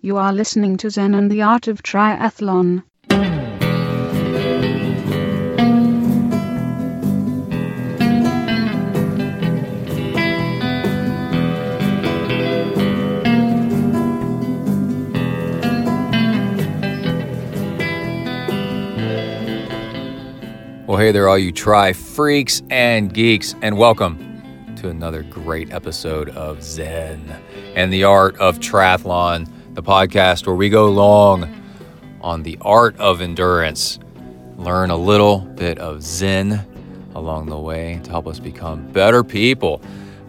You are listening to Zen and the Art of Triathlon. Well, hey there, all you tri freaks and geeks, and welcome to another great episode of Zen and the Art of Triathlon, the podcast where we go long on the art of endurance, learn a little bit of Zen along the way to help us become better people.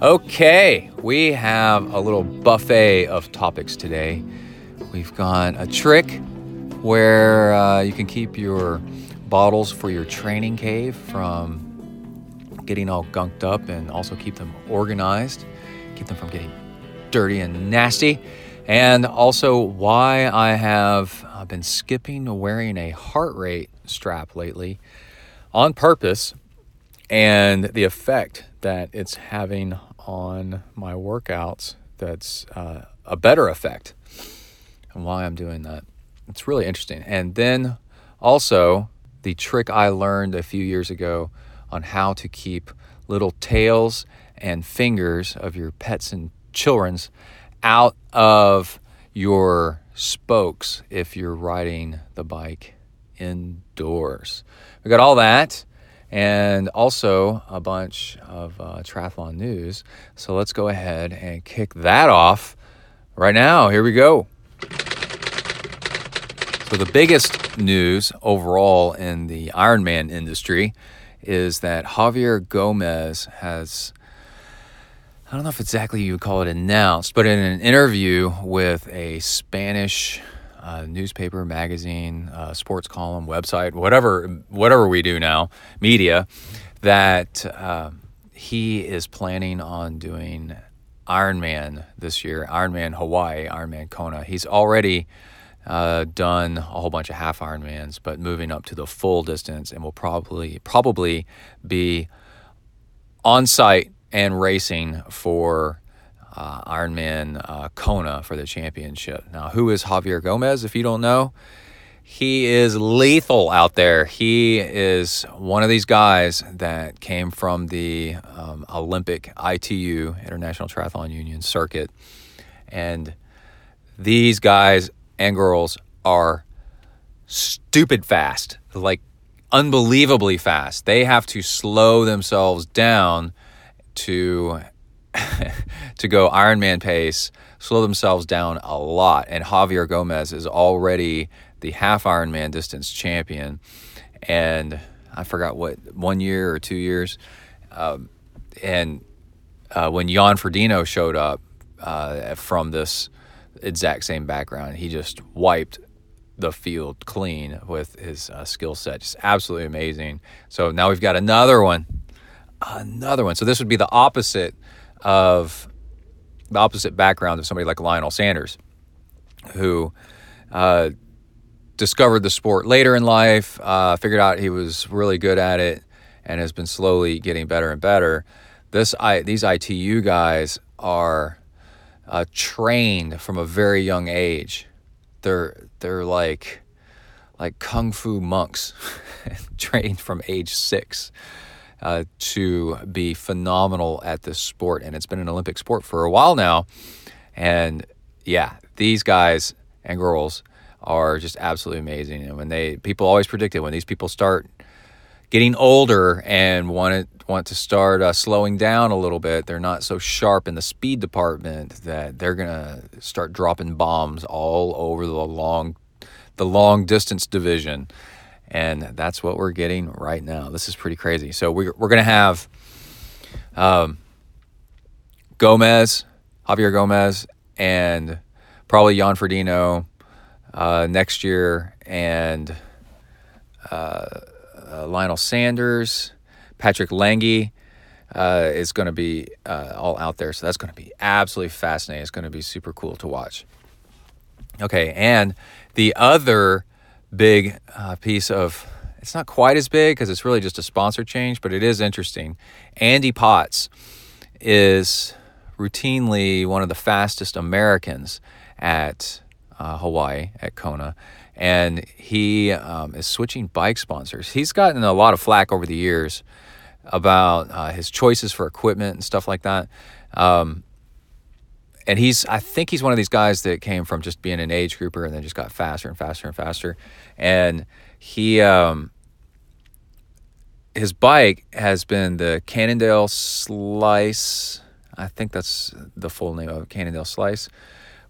Okay, we have a little buffet of topics today. We've got a trick where uh, you can keep your bottles for your training cave from getting all gunked up and also keep them organized, keep them from getting dirty and nasty. And also, why I have been skipping wearing a heart rate strap lately on purpose and the effect that it's having on my workouts that's uh, a better effect and why I'm doing that. It's really interesting. And then also, the trick I learned a few years ago on how to keep little tails and fingers of your pets and children's out of your spokes if you're riding the bike indoors. We got all that and also a bunch of uh, triathlon news. So let's go ahead and kick that off right now. Here we go. So, the biggest news overall in the Ironman industry is that Javier Gomez has, I don't know if exactly you would call it announced, but in an interview with a Spanish uh, newspaper, magazine, uh, sports column, website, whatever, whatever we do now, media, that uh, he is planning on doing Ironman this year, Ironman Hawaii, Ironman Kona. He's already uh, done a whole bunch of half Ironmans, but moving up to the full distance, and will probably probably be on site and racing for uh, Ironman uh, Kona for the championship. Now, who is Javier Gomez? If you don't know, he is lethal out there. He is one of these guys that came from the um, Olympic ITU International Triathlon Union circuit, and these guys and girls are stupid fast, like unbelievably fast. They have to slow themselves down to to go Ironman pace, slow themselves down a lot. And Javier Gomez is already the half Ironman distance champion, and I forgot what one year or two years, um, and uh, when Jan Frodeno showed up uh, from this exact same background. He just wiped the field clean with his uh, skill set. Just absolutely amazing. So now we've got another one, another one. So this would be the opposite of the opposite background of somebody like Lionel Sanders, who uh, discovered the sport later in life, uh, figured out he was really good at it, and has been slowly getting better and better. This I, these ITU guys are uh, trained from a very young age. They're they're like like kung fu monks, trained from age six uh, to be phenomenal at this sport, and it's been an Olympic sport for a while now. And yeah, these guys and girls are just absolutely amazing. And when they people always predicted when these people start getting older and want to want to start uh, slowing down a little bit. They're not so sharp in the speed department that they're gonna start dropping bombs all over the long the long distance division, and that's what we're getting right now. This is pretty crazy. So we're we're gonna have um, Gomez, Javier Gomez, and probably Jan Frodeno uh, next year, and. Uh, uh, Lionel Sanders, Patrick Lange uh, is going to be uh, all out there. So that's going to be absolutely fascinating. It's going to be super cool to watch. Okay, and the other big uh, piece of it's not quite as big because it's really just a sponsor change, but it is interesting. Andy Potts is routinely one of the fastest Americans at uh, Hawaii at Kona, and he um, is switching bike sponsors. He's gotten a lot of flack over the years about uh, his choices for equipment and stuff like that. Um, and he's, I think he's one of these guys that came from just being an age grouper and then just got faster and faster and faster. And he, um, his bike has been the Cannondale Slice. I think that's the full name of it, Cannondale Slice,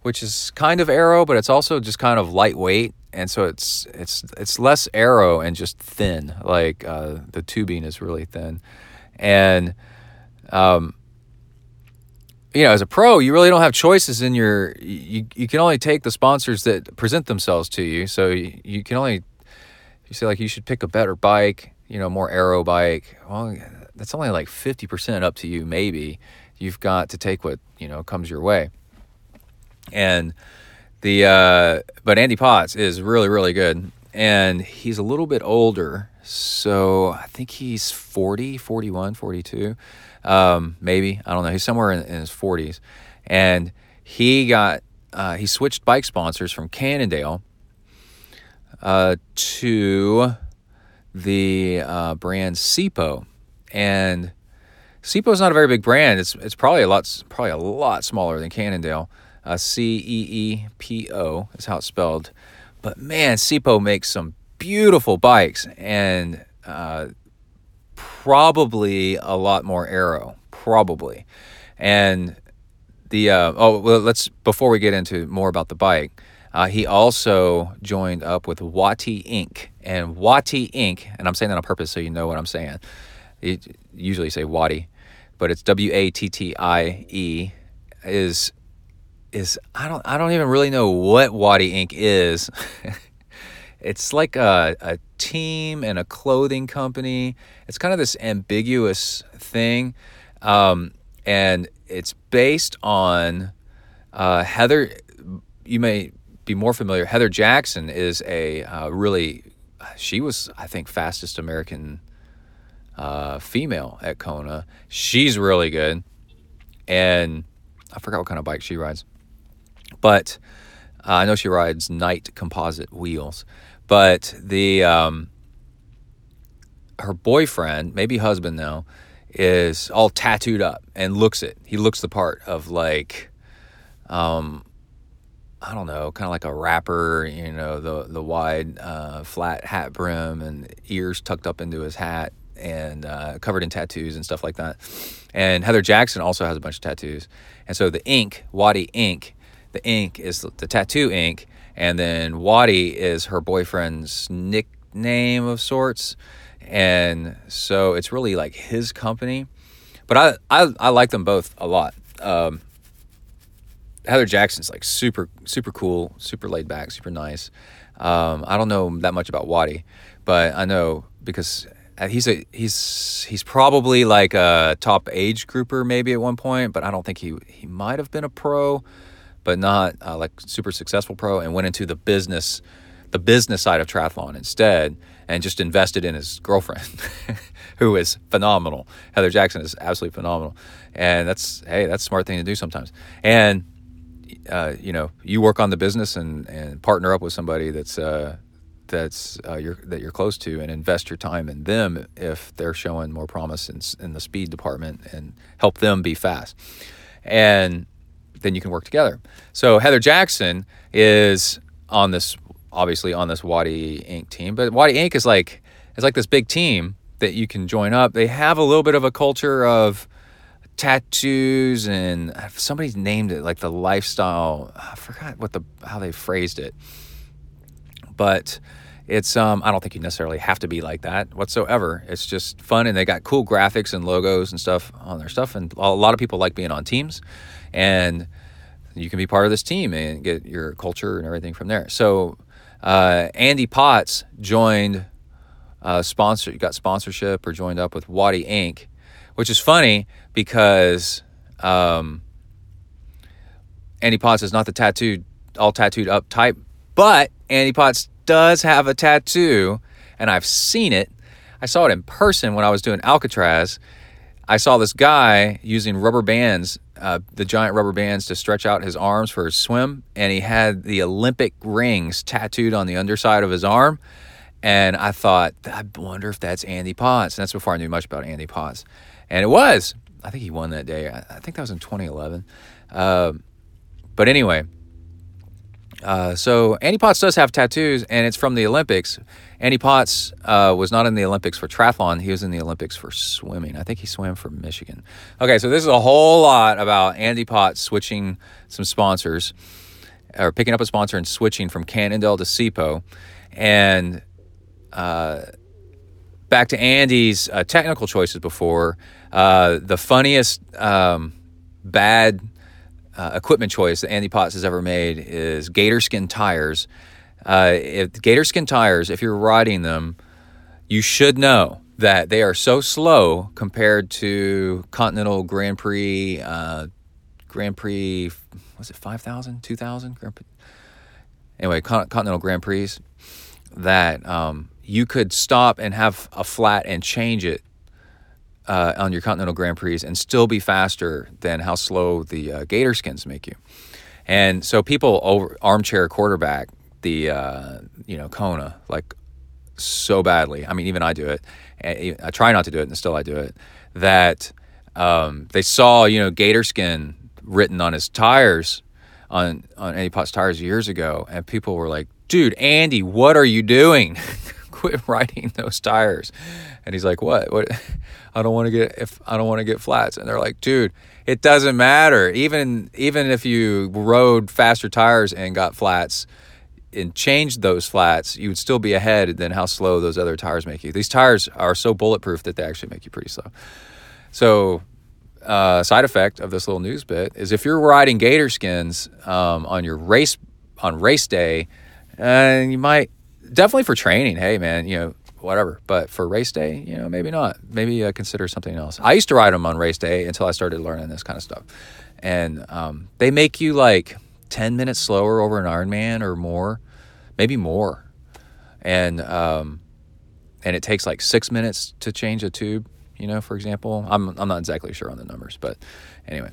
which is kind of aero, but it's also just kind of lightweight, and so it's it's it's less aero and just thin. Like uh, the tubing is really thin, and um, you know, as a pro, you really don't have choices in your. You you can only take the sponsors that present themselves to you. So you, you can only you say like you should pick a better bike you know, more aero bike, well, that's only like 50% up to you, maybe. You've got to take what, you know, comes your way. And the, uh, but Andy Potts is really, really good. And he's a little bit older. So I think he's 40, 41, 42, um, maybe. I don't know. He's somewhere in, in his 40s. And he got, uh, he switched bike sponsors from Cannondale uh, to the uh, brand Ceepo, and Ceepo is not a very big brand. It's it's probably a lot probably a lot smaller than Cannondale. Uh, C E E P O is how it's spelled. But man, Ceepo makes some beautiful bikes and uh, probably a lot more aero, probably. And the uh, oh well, let's before we get into more about the bike. Uh, he also joined up with Wattie Ink. And Wattie Ink., and I'm saying that on purpose so you know what I'm saying. You usually say Wattie, but it's W A T T I E. Is is I don't I don't even really know what Wattie Ink. is. it's like a, a team and a clothing company. It's kind of this ambiguous thing, um, and it's based on uh, Heather. You may be more familiar, Heather Jackson is a uh, really, she was, I think, fastest American uh, female at Kona. She's really good. And I forgot what kind of bike she rides. But uh, I know she rides Knight composite wheels. But the, um, her boyfriend, maybe husband now, is all tattooed up and looks it. He looks the part of like, um, I don't know, kind of like a rapper, you know, the the wide uh, flat hat brim and ears tucked up into his hat and uh, covered in tattoos and stuff like that. And Heather Jackson also has a bunch of tattoos. And so the ink, Wattie ink, the ink is the tattoo ink, and then Wattie is her boyfriend's nickname of sorts. And so it's really like his company. But I I, I like them both a lot. Um, Heather Jackson's like super super cool, super laid back, super nice. Um, I don't know that much about Wattie, but I know because he's a he's he's probably like a top age grouper maybe at one point, but I don't think he he might have been a pro, but not uh, like super successful pro, and went into the business the business side of triathlon instead, and just invested in his girlfriend, who is phenomenal. Heather Jackson is absolutely phenomenal, and that's hey that's a smart thing to do sometimes, and uh, you know, you work on the business and, and partner up with somebody that's uh, that's uh, you're, that you're close to and invest your time in them if they're showing more promise in, in the speed department and help them be fast. And then you can work together. So Heather Jackson is on this obviously on this Wattie Ink. team, but Wattie Ink. is like it's like this big team that you can join up. They have a little bit of a culture of tattoos and somebody named it like the lifestyle. I forgot what the how they phrased it, but it's um I don't think you necessarily have to be like that whatsoever. It's just fun and they got cool graphics and logos and stuff on their stuff and a lot of people like being on teams and you can be part of this team and get your culture and everything from there. So uh, Andy Potts joined uh, sponsor got sponsorship or joined up with Wattie Ink which is funny because um, Andy Potts is not the tattooed, all tattooed up type, but Andy Potts does have a tattoo, and I've seen it. I saw it in person when I was doing Alcatraz. I saw this guy using rubber bands uh, the giant rubber bands to stretch out his arms for his swim, and he had the Olympic rings tattooed on the underside of his arm. And I thought, I wonder if that's Andy Potts. And that's before I knew much about Andy Potts. And it was. I think he won that day. I, think that was in 2011. Uh, but anyway, uh, so Andy Potts does have tattoos, and it's from the Olympics. Andy Potts uh, was not in the Olympics for triathlon; he was in the Olympics for swimming. I think he swam for Michigan. Okay, so this is a whole lot about Andy Potts switching some sponsors, or picking up a sponsor and switching from Cannondale to Ceepo, and uh, back to Andy's uh, technical choices before. Uh, the funniest um, bad uh, equipment choice that Andy Potts has ever made is gator skin tires. Uh, if gator skin tires, if you're riding them, you should know that they are so slow compared to Continental Grand Prix, uh, Grand Prix, was it 5,000, 2,000? Anyway, Continental Grand Prix, that um, you could stop and have a flat and change it uh, on your Continental Grand Prix and still be faster than how slow the uh, Gator skins make you. And so people over armchair quarterback the uh, you know Kona like so badly. I mean, even I do it. I try not to do it, and still I do it. That um, they saw you know gator skin written on his tires on on Andy Potts tires years ago, and people were like, "Dude, Andy, what are you doing? Quit riding those tires." And he's like, "What? What? I don't want to get if I don't want to get flats." And they're like, "Dude, it doesn't matter. Even even if you rode faster tires and got flats." and changed those flats, you would still be ahead than how slow those other tires make you. These tires are so bulletproof that they actually make you pretty slow. So, uh, side effect of this little news bit is if you're riding gator skins um, on your race on race day, and uh, you might definitely for training. Hey, man, you know whatever. But for race day, you know, maybe not. Maybe uh, consider something else. I used to ride them on race day until I started learning this kind of stuff. And um, they make you like 10 minutes slower over an Ironman or more, maybe more. And, um, and it takes like six minutes to change a tube, you know, for example. I'm, I'm not exactly sure on the numbers, but anyway.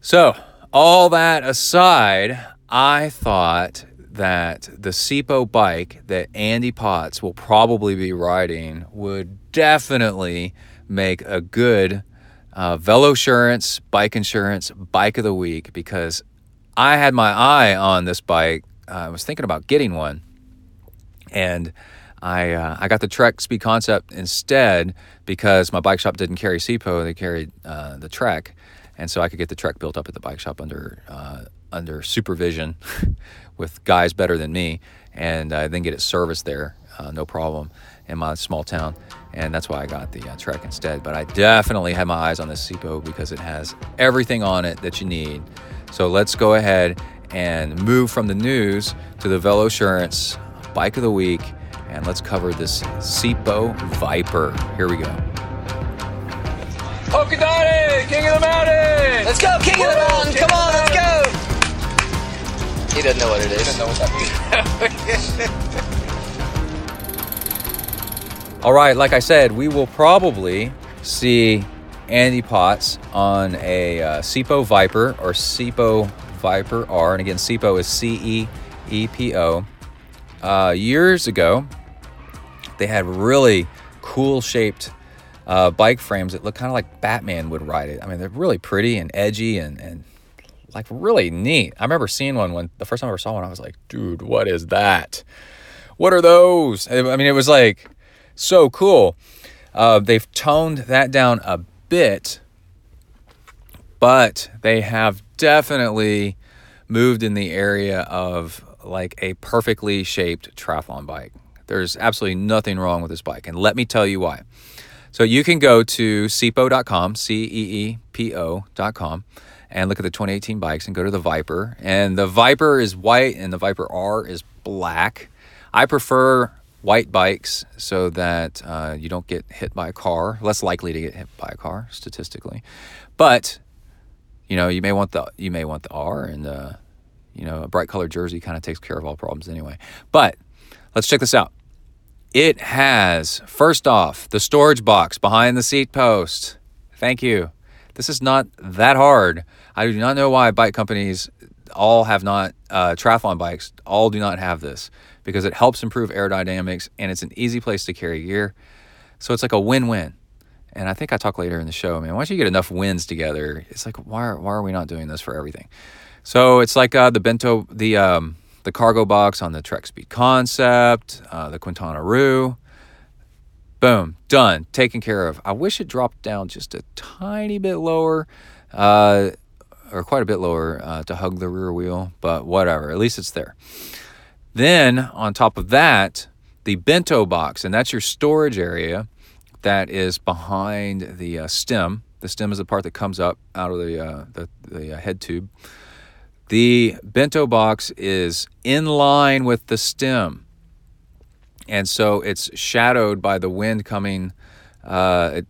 So, all that aside, I thought that the Ceepo bike that Andy Potts will probably be riding would definitely make a good uh, Velosurance bike insurance bike of the week because I had my eye on this bike. Uh, I was thinking about getting one, and I uh, I got the Trek Speed Concept instead because my bike shop didn't carry Ceepo; they carried uh, the Trek, and so I could get the Trek built up at the bike shop under uh, under supervision with guys better than me, and uh, then get it serviced there, uh, no problem, in my small town. And that's why I got the uh, Trek instead. But I definitely had my eyes on this Ceepo because it has everything on it that you need. So let's go ahead and move from the news to the Velosurance Bike of the Week, and let's cover this Ceepo Viper. Here we go. Polka Dotted, King of the Mountain! Let's go, King Woo! of the Mountain! Come on, let's go! He doesn't know what it is. He doesn't know what that means. All right, like I said, we will probably see Andy Potts on a uh, Ceepo Viper or Ceepo Viper R. And again, Ceepo is C E E P O. Uh, years ago, they had really cool shaped uh, bike frames that look kind of like Batman would ride it. I mean, they're really pretty and edgy and, and like really neat. I remember seeing one when the first time I ever saw one, I was like, dude, what is that? What are those? I mean, it was like so cool. Uh, they've toned that down a bit, but they have definitely moved in the area of like a perfectly shaped triathlon bike. There's absolutely nothing wrong with this bike, and let me tell you why. So you can go to ceepo.com, C E E P O.com, and look at the 2018 bikes and go to the Viper. And the Viper is white and the Viper R is black. I prefer white bikes so that uh, you don't get hit by a car, less likely to get hit by a car statistically. But you know, you may want the you may want the R and uh, you know a bright colored jersey kind of takes care of all problems anyway. But let's check this out. It has first off the storage box behind the seat post. Thank you. This is not that hard. I do not know why bike companies all have not uh, triathlon bikes all do not have this because it helps improve aerodynamics and it's an easy place to carry gear. So it's like a win-win. And I think I talk later in the show, man. Once you get enough wins together, it's like why are, why are we not doing this for everything? So it's like uh, the bento, the um, the cargo box on the Trek Speed Concept, uh, the Quintana Roo. Boom, done, taken care of. I wish it dropped down just a tiny bit lower, uh, or quite a bit lower uh, to hug the rear wheel, but whatever. At least it's there. Then on top of that, the bento box, and that's your storage area that is behind the uh, stem. The stem is the part that comes up out of the uh, the, the uh, head tube. The bento box is in line with the stem, and so it's shadowed by the wind coming. Uh, it,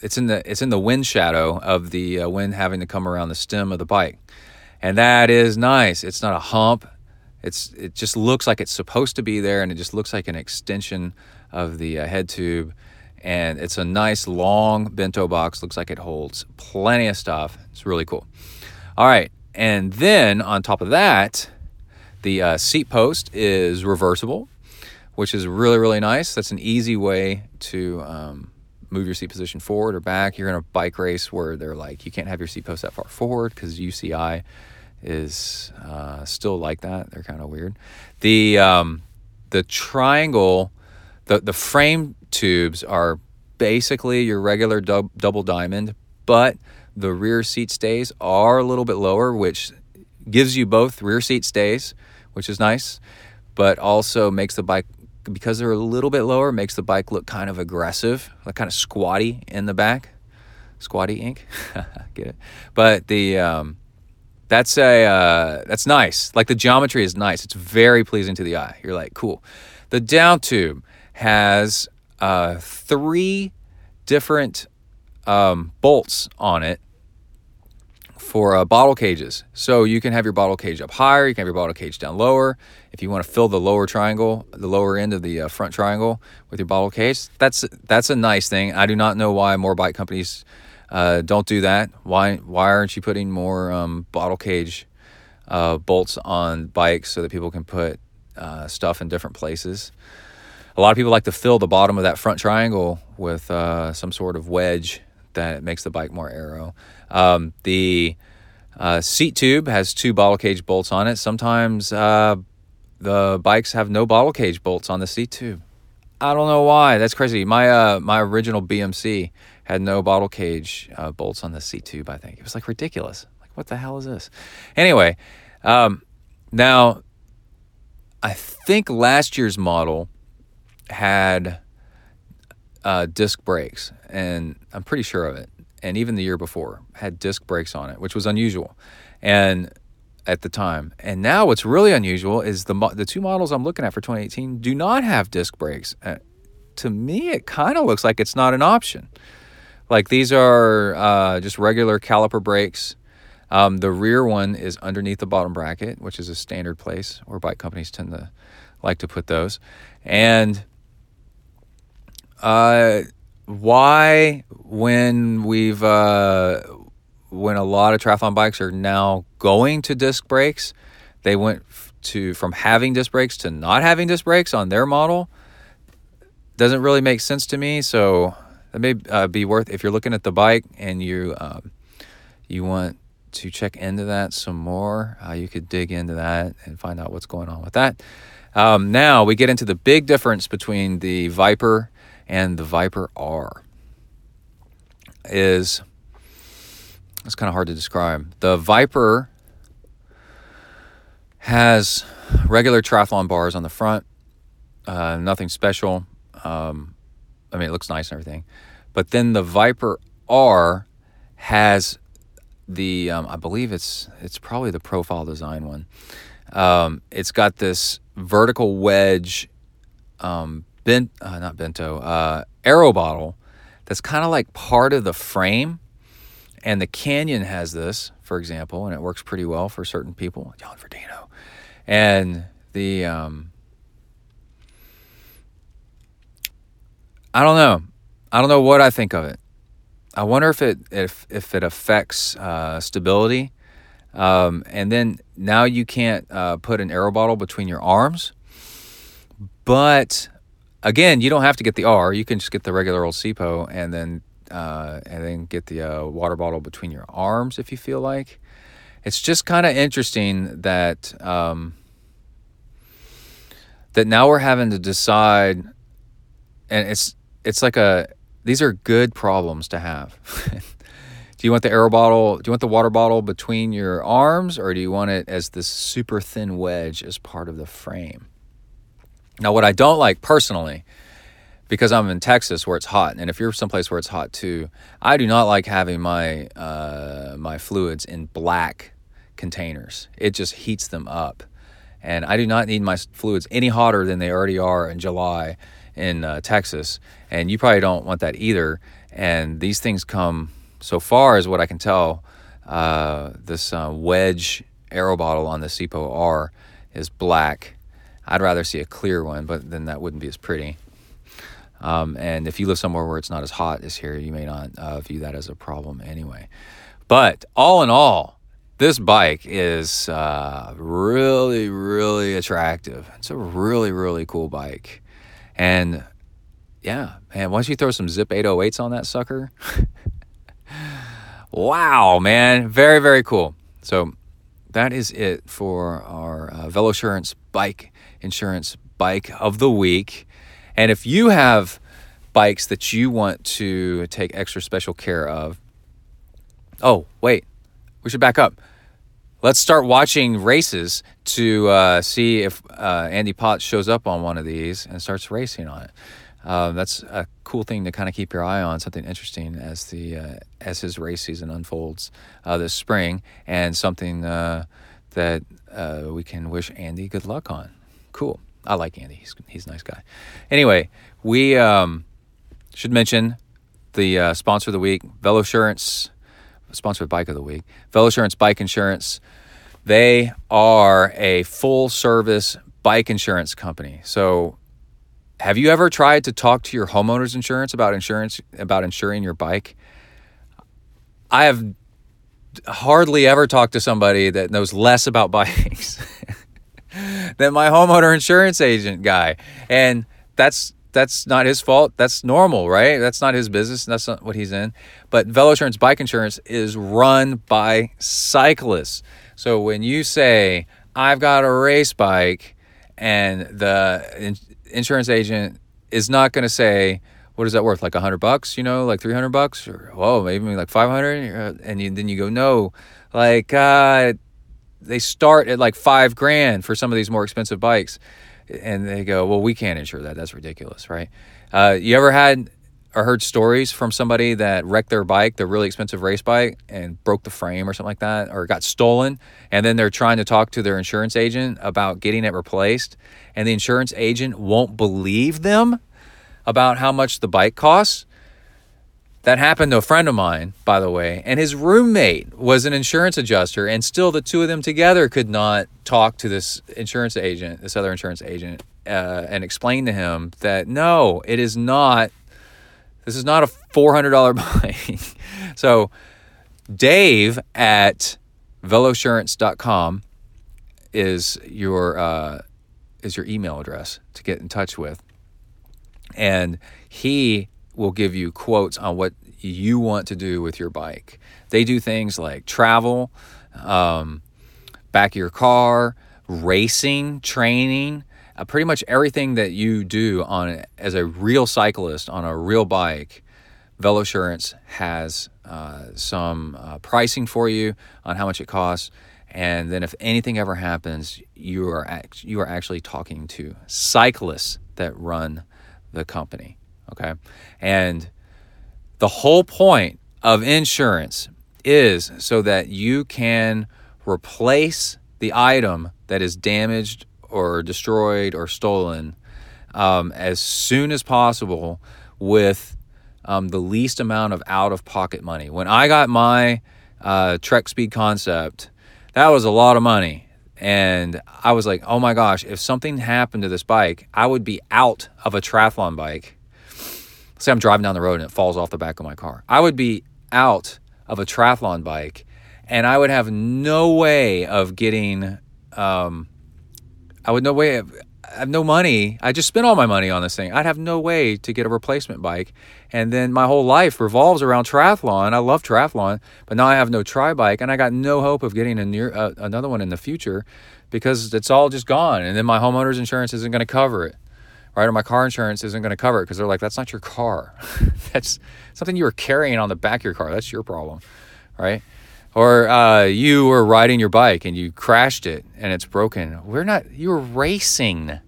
it's in the it's in the wind shadow of the uh, wind having to come around the stem of the bike, and that is nice. It's not a hump. It's it just looks like it's supposed to be there, and it just looks like an extension of the uh, head tube. And it's a nice long bento box. Looks like it holds plenty of stuff. It's really cool. All right, and then on top of that, the uh, seat post is reversible, which is really really nice. That's an easy way to um, move your seat position forward or back. You're in a bike race where they're like you can't have your seat post that far forward because UCI is uh, still like that. They're kind of weird. The um, the triangle, the the frame tubes are basically your regular dub, double diamond, but the rear seat stays are a little bit lower, which gives you both rear seat stays, which is nice, but also makes the bike because they're a little bit lower makes the bike look kind of aggressive, like kind of squatty in the back. Squatty ink, get it? But the um, that's a uh, that's nice. Like the geometry is nice. It's very pleasing to the eye. You're like, cool. The down tube has uh, three different um, bolts on it for uh, bottle cages. So you can have your bottle cage up higher, you can have your bottle cage down lower. If you want to fill the lower triangle, the lower end of the uh, front triangle with your bottle cage, that's that's a nice thing. I do not know why more bike companies uh, don't do that. Why why aren't you putting more um, bottle cage uh, bolts on bikes so that people can put uh, stuff in different places? A lot of people like to fill the bottom of that front triangle with uh, some sort of wedge that makes the bike more aero. Um, the uh, seat tube has two bottle cage bolts on it. Sometimes uh, the bikes have no bottle cage bolts on the seat tube. I don't know why. That's crazy. My uh, my original BMC had no bottle cage uh, bolts on the seat tube. I think it was like ridiculous. Like what the hell is this? Anyway, um, now I think last year's model had uh, disc brakes, and I'm pretty sure of it. And even the year before had disc brakes on it, which was unusual, and at the time. And now what's really unusual is the the two models I'm looking at for 2018 do not have disc brakes. Uh, to me, it kind of looks like it's not an option. Like these are uh, just regular caliper brakes. Um, the rear one is underneath the bottom bracket, which is a standard place where bike companies tend to like to put those. And uh, why, when we've uh, when a lot of triathlon bikes are now going to disc brakes, they went to from having disc brakes to not having disc brakes on their model. Doesn't really make sense to me. So that may uh, be worth if you're looking at the bike and you um, you want to check into that some more. Uh, you could dig into that and find out what's going on with that. Um, now we get into the big difference between the Viper and the Viper R. Is it's kind of hard to describe. The Viper has regular triathlon bars on the front, uh, nothing special. Um, I mean, it looks nice and everything. But then the Viper R has the um, I believe it's it's probably the profile design one. Um, it's got this vertical wedge, um, bent uh, not bento uh, aero bottle that's kind of like part of the frame. And the Canyon has this, for example, and it works pretty well for certain people. Jan Frodeno, and the um, I don't know. I don't know what I think of it. I wonder if it if if it affects uh, stability. Um, and then now you can't uh, put an aero bottle between your arms. But again, you don't have to get the R. You can just get the regular old Ceepo and then uh, and then get the uh, water bottle between your arms if you feel like. It's just kind of interesting that um, that now we're having to decide, and it's it's like a these are good problems to have. do you want the air bottle? Do you want the water bottle between your arms, or do you want it as this super thin wedge as part of the frame? Now, what I don't like personally, because I'm in Texas where it's hot, and if you're someplace where it's hot too, I do not like having my uh, my fluids in black containers. It just heats them up, and I do not need my fluids any hotter than they already are in July in uh, Texas, and you probably don't want that either. And these things come so far as what I can tell. Uh, this uh, wedge aero bottle on the Ceepo R is black. I'd rather see a clear one, but then that wouldn't be as pretty. Um, and if you live somewhere where it's not as hot as here, you may not uh, view that as a problem anyway. But all in all, this bike is uh, really, really attractive. It's a really, really cool bike. And yeah, man, once you throw some Zipp 808s on that sucker, wow, man, very, very cool. So that is it for our uh, Velosurance bike insurance bike of the week. And if you have bikes that you want to take extra special care of, oh, wait, we should back up. Let's start watching races to uh, see if uh, Andy Potts shows up on one of these and starts racing on it. Uh, that's a cool thing to kind of keep your eye on, something interesting as the uh, as his race season unfolds uh, this spring, and something uh, that we can wish Andy good luck on. Cool. I like Andy. He's he's a nice guy. Anyway, we um, should mention the sponsor of the week, Velosurance sponsored bike of the week. Velosurance Bike Insurance. They are a full service bike insurance company. So, have you ever tried to talk to your homeowner's insurance about insurance about insuring your bike? I have hardly ever talked to somebody that knows less about bikes than my homeowner insurance agent guy. And that's that's not his fault. That's normal, right? That's not his business. That's not what he's in. But Velosurance Bike Insurance is run by cyclists. So when you say, I've got a race bike, and the insurance agent is not going to say, what is that worth? Like a hundred bucks, you know, like 300 bucks or, whoa, maybe like 500. And you, then you go, no, like, uh, they start at like five grand for some of these more expensive bikes and they go, "Well, we can't insure that. That's ridiculous, right?" Uh, you ever had or heard stories from somebody that wrecked their bike, their really expensive race bike, and broke the frame or something like that, or got stolen, and then they're trying to talk to their insurance agent about getting it replaced, and the insurance agent won't believe them about how much the bike costs? That happened to a friend of mine, by the way, and his roommate was an insurance adjuster, and still the two of them together could not talk to this insurance agent, this other insurance agent, uh, and explain to him that no, it is not. This is not a four hundred dollar bike. so, Dave at velosurance.com is your uh, is your email address to get in touch with, and he will give you quotes on what you want to do with your bike. They do things like travel, um, back of your car, racing, training, uh, pretty much everything that you do on as a real cyclist on a real bike. Velosurance has uh, some uh, pricing for you on how much it costs, and then if anything ever happens, you are act- you are actually talking to cyclists that run the company. Okay. And the whole point of insurance is so that you can replace the item that is damaged or destroyed or stolen um, as soon as possible with um, the least amount of out of pocket money. When I got my uh, Trek Speed Concept, that was a lot of money. And I was like, oh my gosh, if something happened to this bike, I would be out of a triathlon bike say I'm driving down the road and it falls off the back of my car. I would be out of a triathlon bike and I would have no way of getting, um, I would no way of, I have no money. I just spent all my money on this thing. I'd have no way to get a replacement bike. And then my whole life revolves around triathlon. I love triathlon, but now I have no tri bike and I got no hope of getting a near uh, another one in the future because it's all just gone. And then my homeowner's insurance isn't going to cover it right? Or my car insurance isn't going to cover it because they're like, that's not your car. that's something you were carrying on the back of your car. That's your problem, right? Or uh, you were riding your bike and you crashed it and it's broken. We're not, you were racing.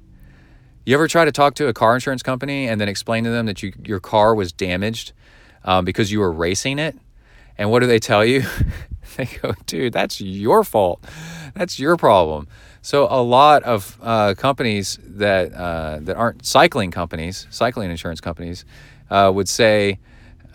You ever try to talk to a car insurance company and then explain to them that you, your car was damaged um, because you were racing it? And what do they tell you? they go, dude, that's your fault. That's your problem. So a lot of uh, companies that uh, that aren't cycling companies, cycling insurance companies, uh, would say,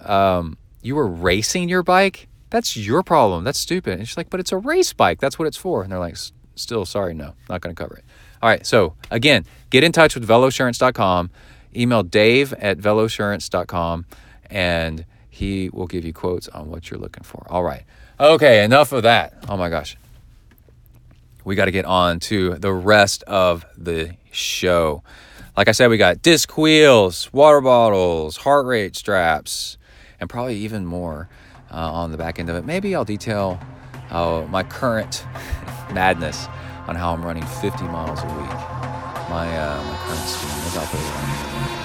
um, "You were racing your bike. That's your problem. That's stupid." And she's like, "But it's a race bike. That's what it's for." And they're like, "Still, sorry, no, not going to cover it." All right. So again, get in touch with velosurance.com. Email Dave at velosurance.com, and he will give you quotes on what you're looking for. All right. Okay. Enough of that. Oh my gosh we got to get on to the rest of the show. Like I said, we got disc wheels, water bottles, heart rate straps, and probably even more uh, on the back end of it. Maybe I'll detail uh, my current madness on how I'm running 50 miles a week. My, uh, my current scheme is.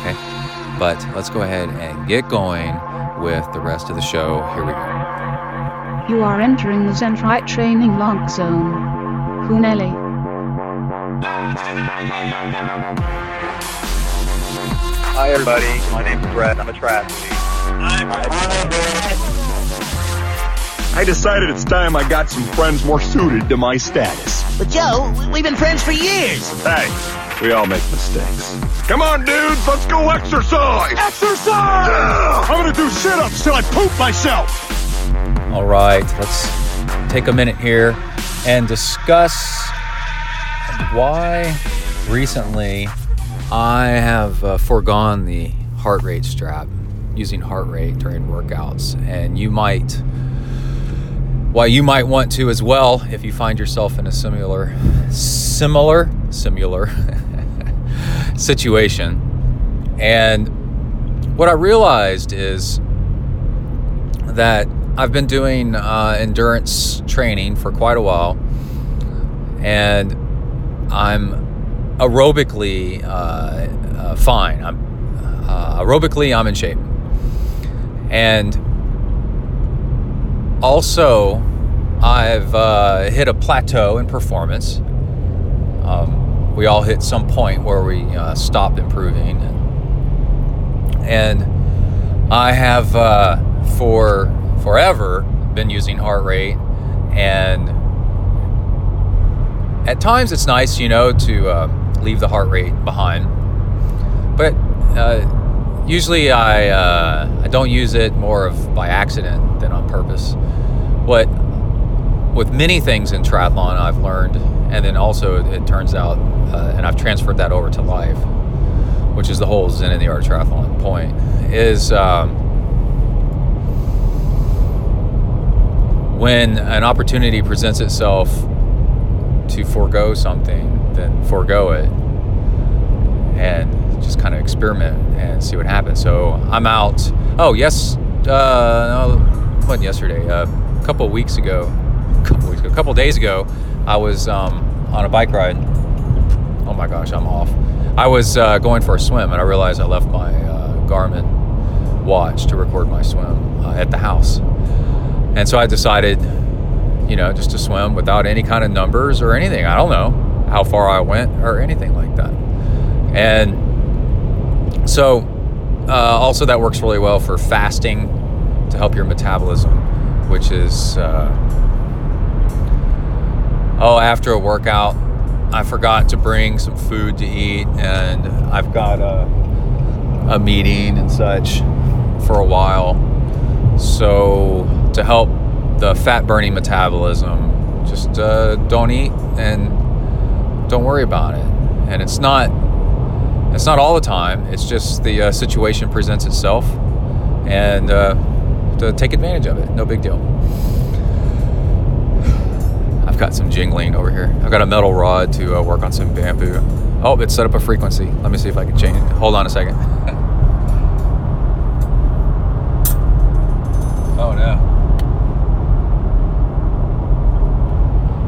Okay? But let's go ahead and get going with the rest of the show. Here we go. You are entering the ZenTri Training Log Zone. Kuneli. Hi, everybody. My name's Brett. I'm a triathlete. I decided it's time I got some friends more suited to my status. But Joe, we've been friends for years. Hey, we all make mistakes. Come on, dudes, let's go exercise! Exercise! Yeah! I'm gonna do sit-ups till I poop myself! All right, let's take a minute here and discuss why recently I have uh, foregone the heart rate strap using heart rate during workouts. And you might, why you might want to as well if you find yourself in a similar, similar, similar situation. And what I realized is that I've been doing uh, endurance training for quite a while, and I'm aerobically uh, uh, fine. I'm uh, aerobically I'm in shape, and also I've uh, hit a plateau in performance. Um, we all hit some point where we uh, stop improving, and I have for forever been using heart rate. And at times it's nice you know to uh, leave the heart rate behind. But uh, usually I, uh, I don't use it more of by accident than on purpose. What with many things in triathlon I've learned and then also it, turns out uh, and I've transferred that over to life which is the whole Zen in the art triathlon point is um, when an opportunity presents itself to forego something, then forego it and just kind of experiment and see what happens. So I'm out. Oh, yes. Uh, yesterday. Uh, a couple weeks ago, a couple weeks ago, a couple days ago, I was um, on a bike ride. Oh my gosh, I'm off. I was uh, going for a swim and I realized I left my uh, Garmin watch to record my swim uh, at the house. And so I decided, you know, just to swim without any kind of numbers or anything. I don't know how far I went or anything like that. And so, uh, also, that works really well for fasting to help your metabolism, which is, uh, oh, after a workout, I forgot to bring some food to eat, and I've got a, a meeting and such for a while. So, to help the fat burning metabolism, just uh, don't eat and don't worry about it. And it's not It's not all the time. It's just the uh, situation presents itself, and uh, to take advantage of it. No big deal. I've got some jingling over here. I've got a metal rod to uh, work on some bamboo. Oh, it's set up a frequency. Let me see if I can change it. Hold on a second. oh no.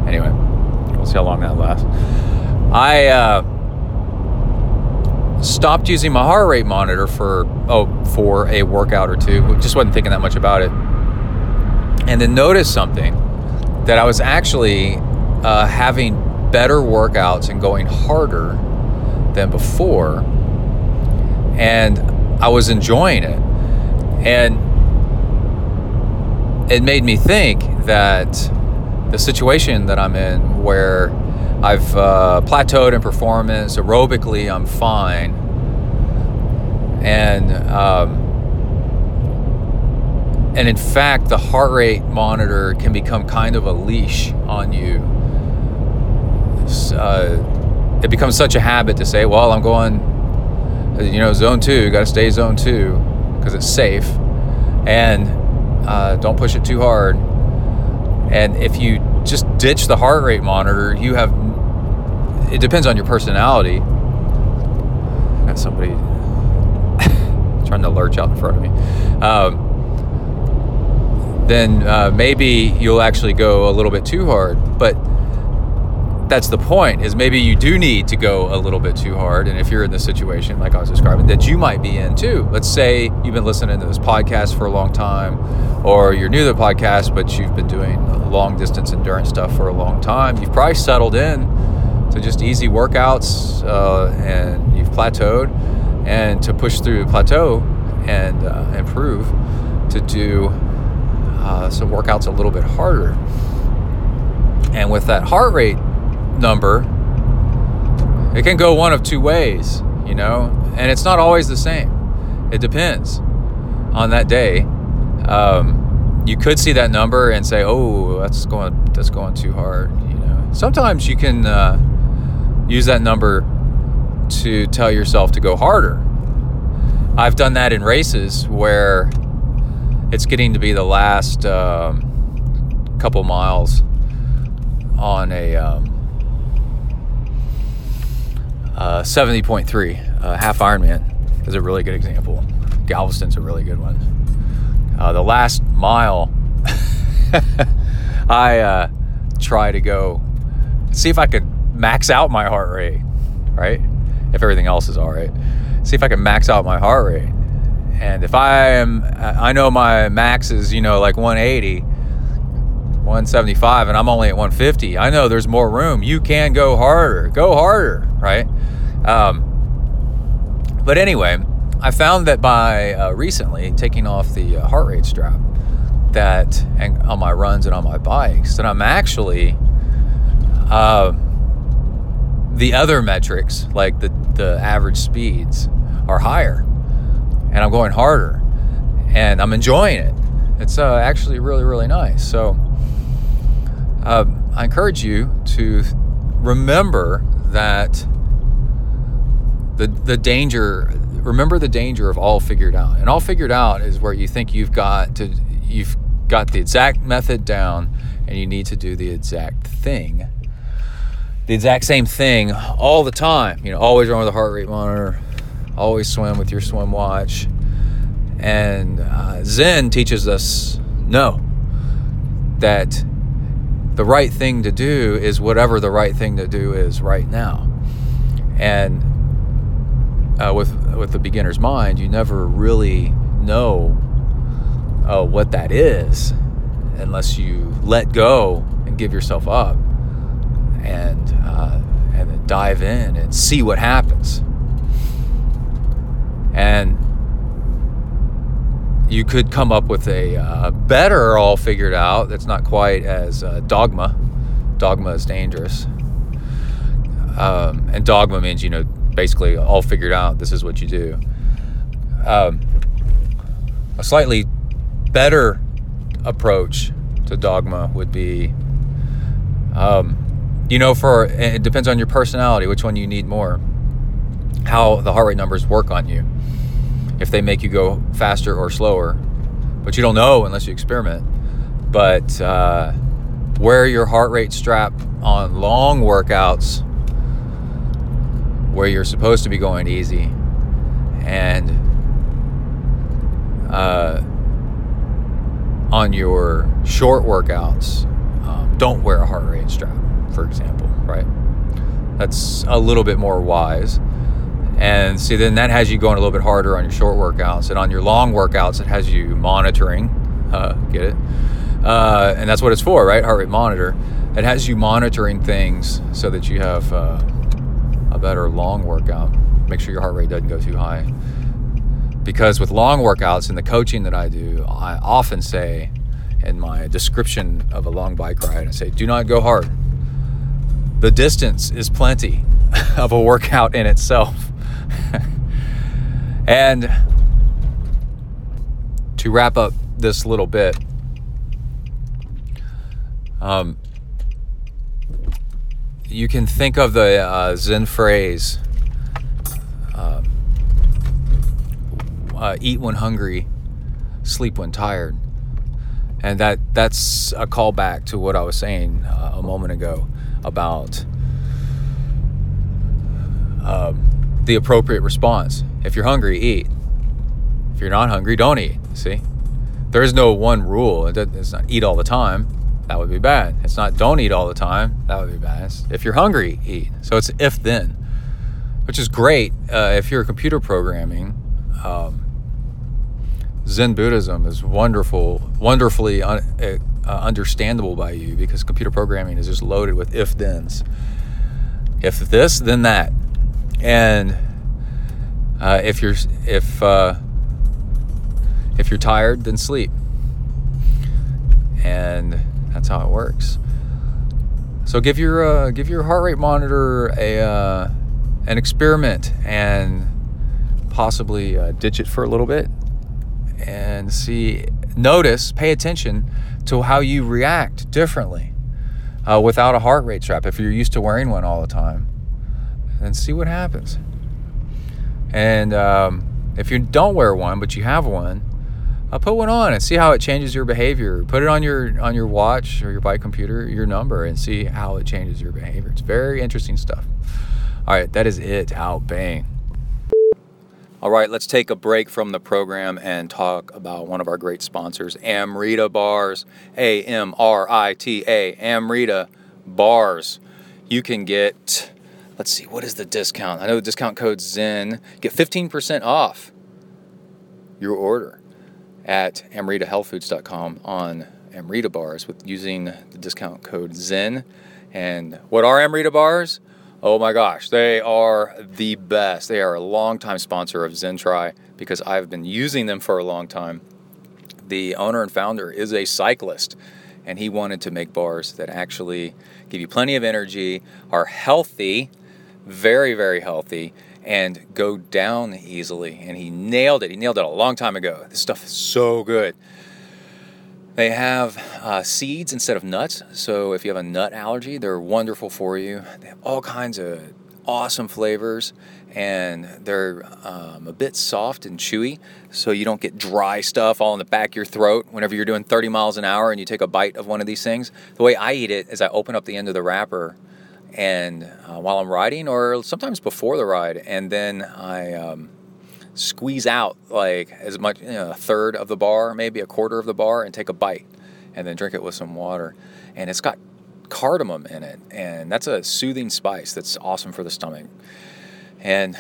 Anyway, we'll see how long that lasts. I uh, stopped using my heart rate monitor for oh for a workout or two. Just wasn't thinking that much about it, and then noticed something that I was actually uh, having better workouts and going harder than before, and I was enjoying it, and it made me think that the situation that I'm in where I've uh, plateaued in performance. Aerobically, I'm fine. And um, and in fact, the heart rate monitor can become kind of a leash on you. Uh, it becomes such a habit to say, "Well, I'm going, you know, zone two. Got to stay zone two because it's safe, and uh, don't push it too hard." And if you just ditch the heart rate monitor, you have it depends on your personality. Got somebody trying to lurch out in front of me. Um, then uh, maybe you'll actually go a little bit too hard. But that's the point is maybe you do need to go a little bit too hard and if you're in the situation like i was describing that you might be in too. Let's say you've been listening to this podcast for a long time or you're new to the podcast but you've been doing long distance endurance stuff for a long time. You've probably settled in to just easy workouts uh, and you've plateaued and to push through the plateau and uh, improve to do uh, some workouts a little bit harder. And with that heart rate number, it can go one of two ways, you know, and it's not always the same. It depends on that day. Um, you could see that number and say, "Oh, that's going that's going too hard," you know. Sometimes you can uh, use that number to tell yourself to go harder. I've done that in races where it's getting to be the last um, couple miles on a um, uh, 70.3 uh, half Ironman is a really good example. Galveston's a really good one. Uh, the last mile, I uh, try to go see if I could max out my heart rate, right? If everything else is all right, see if I can max out my heart rate. And if I am, I know my max is, you know, like 180, 175, and I'm only at 150. I know there's more room. You can go harder. Go harder, right? Um, but anyway, I found that by uh, recently taking off the uh, heart rate strap, that and on my runs and on my bikes, that I'm actually uh, the other metrics like the the average speeds are higher, and I'm going harder, and I'm enjoying it. It's uh, actually really really nice. So uh, I encourage you to remember that the the danger remember the danger of all figured out. And all figured out is where you think you've got to you've got the exact method down and you need to do the exact thing. The exact same thing all the time. You know always run with a heart rate monitor always swim with your swim watch. And uh, zen teaches us no that the right thing to do is whatever the right thing to do is right now. And uh, with with the beginner's mind, you never really know uh, what that is unless you let go and give yourself up and uh, and then dive in and see what happens. And you could come up with a uh, better all figured out that's not quite as uh, dogma. Dogma is dangerous. Um, and dogma means, you know, basically all figured out. This is what you do. Um, a slightly better approach to dogma would be, um, you know, for it depends on your personality, which one you need more. how the heart rate numbers work on you. If they make you go faster or slower, but you don't know unless you experiment. But uh, wear your heart rate strap on long workouts where you're supposed to be going easy. And uh, on your short workouts um, don't wear a heart rate strap for example right? That's a little bit more wise. And see then that has you going a little bit harder on your short workouts. And on your long workouts it has you monitoring uh, get it? Uh, and that's what it's for right? Heart rate monitor. It has you monitoring things so that you have uh, a better long workout. Make sure your heart rate doesn't go too high. Because with long workouts and the coaching that I do, I often say in my description of a long bike ride, I say, do not go hard. The distance is plenty of a workout in itself. and to wrap up this little bit, um, you can think of the uh, Zen phrase uh, uh, eat when hungry, sleep when tired. And that that's a callback to what I was saying uh, a moment ago about um, the appropriate response. If you're hungry, eat. If you're not hungry, don't eat. See? There is no one rule. It's not eat all the time that would be bad. It's not don't eat all the time, that would be bad. It's if you're hungry, eat. So it's if then, which is great uh, if you're computer programming. Um, Zen Buddhism is wonderful, wonderfully un- uh, understandable by you because computer programming is just loaded with if thens. If this, then that, and uh, if you're if uh, if you're tired, then sleep. And that's how it works. So give your uh, give your heart rate monitor a uh, an experiment and possibly uh, ditch it for a little bit and see notice pay attention to how you react differently uh, without a heart rate strap if you're used to wearing one all the time and see what happens and um, if you don't wear one but you have one uh, put one on and see how it changes your behavior. Put it on your on your watch or your bike computer, your number, and see how it changes your behavior. It's very interesting stuff. All right, that is it. Out bang. All right, let's take a break from the program and talk about one of our great sponsors, Amrita Bars. A M R I T A, Amrita Bars. You can get, let's see, what is the discount? I know the discount code ZEN. Get 15% off your order at amritahealthfoods.com on Amrita bars with using the discount code ZEN. And what are Amrita bars? Oh my gosh, they are the best. They are a long-time sponsor of ZenTri because I've been using them for a long time. The owner and founder is a cyclist, and he wanted to make bars that actually give you plenty of energy, are healthy, very, very healthy, and go down easily. And he nailed it. He nailed it a long time ago. This stuff is so good. They have uh, seeds instead of nuts. So if you have a nut allergy, they're wonderful for you. They have all kinds of awesome flavors and they're um, a bit soft and chewy so you don't get dry stuff all in the back of your throat whenever you're doing 30 miles an hour and you take a bite of one of these things. The way I eat it is I open up the end of the wrapper and uh, while I'm riding, or sometimes before the ride, and then I um, squeeze out like as much, you know, a third of the bar, maybe a quarter of the bar, and take a bite, and then drink it with some water. And it's got cardamom in it, and that's a soothing spice that's awesome for the stomach. And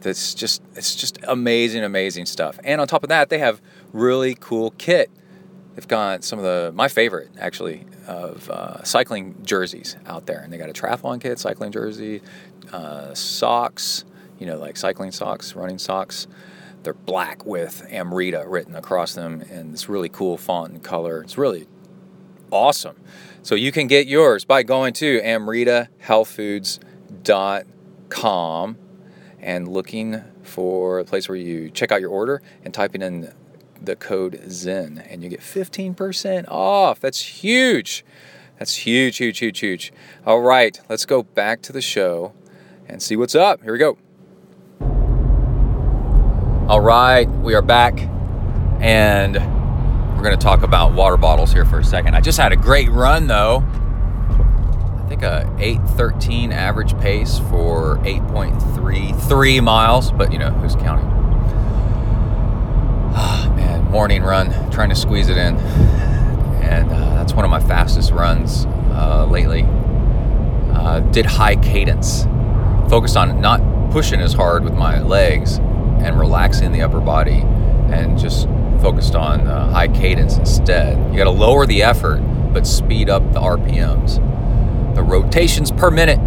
that's just it's just amazing, amazing stuff. And on top of that, they have really cool kit They've got some of the my favorite actually of uh, cycling jerseys out there, and they got a triathlon kit, cycling jersey, uh, socks, you know, like cycling socks, running socks. They're black with Amrita written across them in this really cool font and color. It's really awesome. So you can get yours by going to amritahealthfoods.com and looking for a place where you check out your order and typing in the code ZEN and you get 15% off. That's huge. That's huge, huge, huge, huge. All right, let's go back to the show and see what's up. Here we go. All right, we are back, and we're going to talk about water bottles here for a second. I just had a great run though. I think a 8:13 average pace for 8.33 miles, but you know who's counting? Ah, man, morning run, trying to squeeze it in, and uh, that's one of my fastest runs uh, lately. Uh, did high cadence, focused on not pushing as hard with my legs and relaxing the upper body, and just focused on uh, high cadence instead. You got to lower the effort, but speed up the RPMs, the rotations per minute,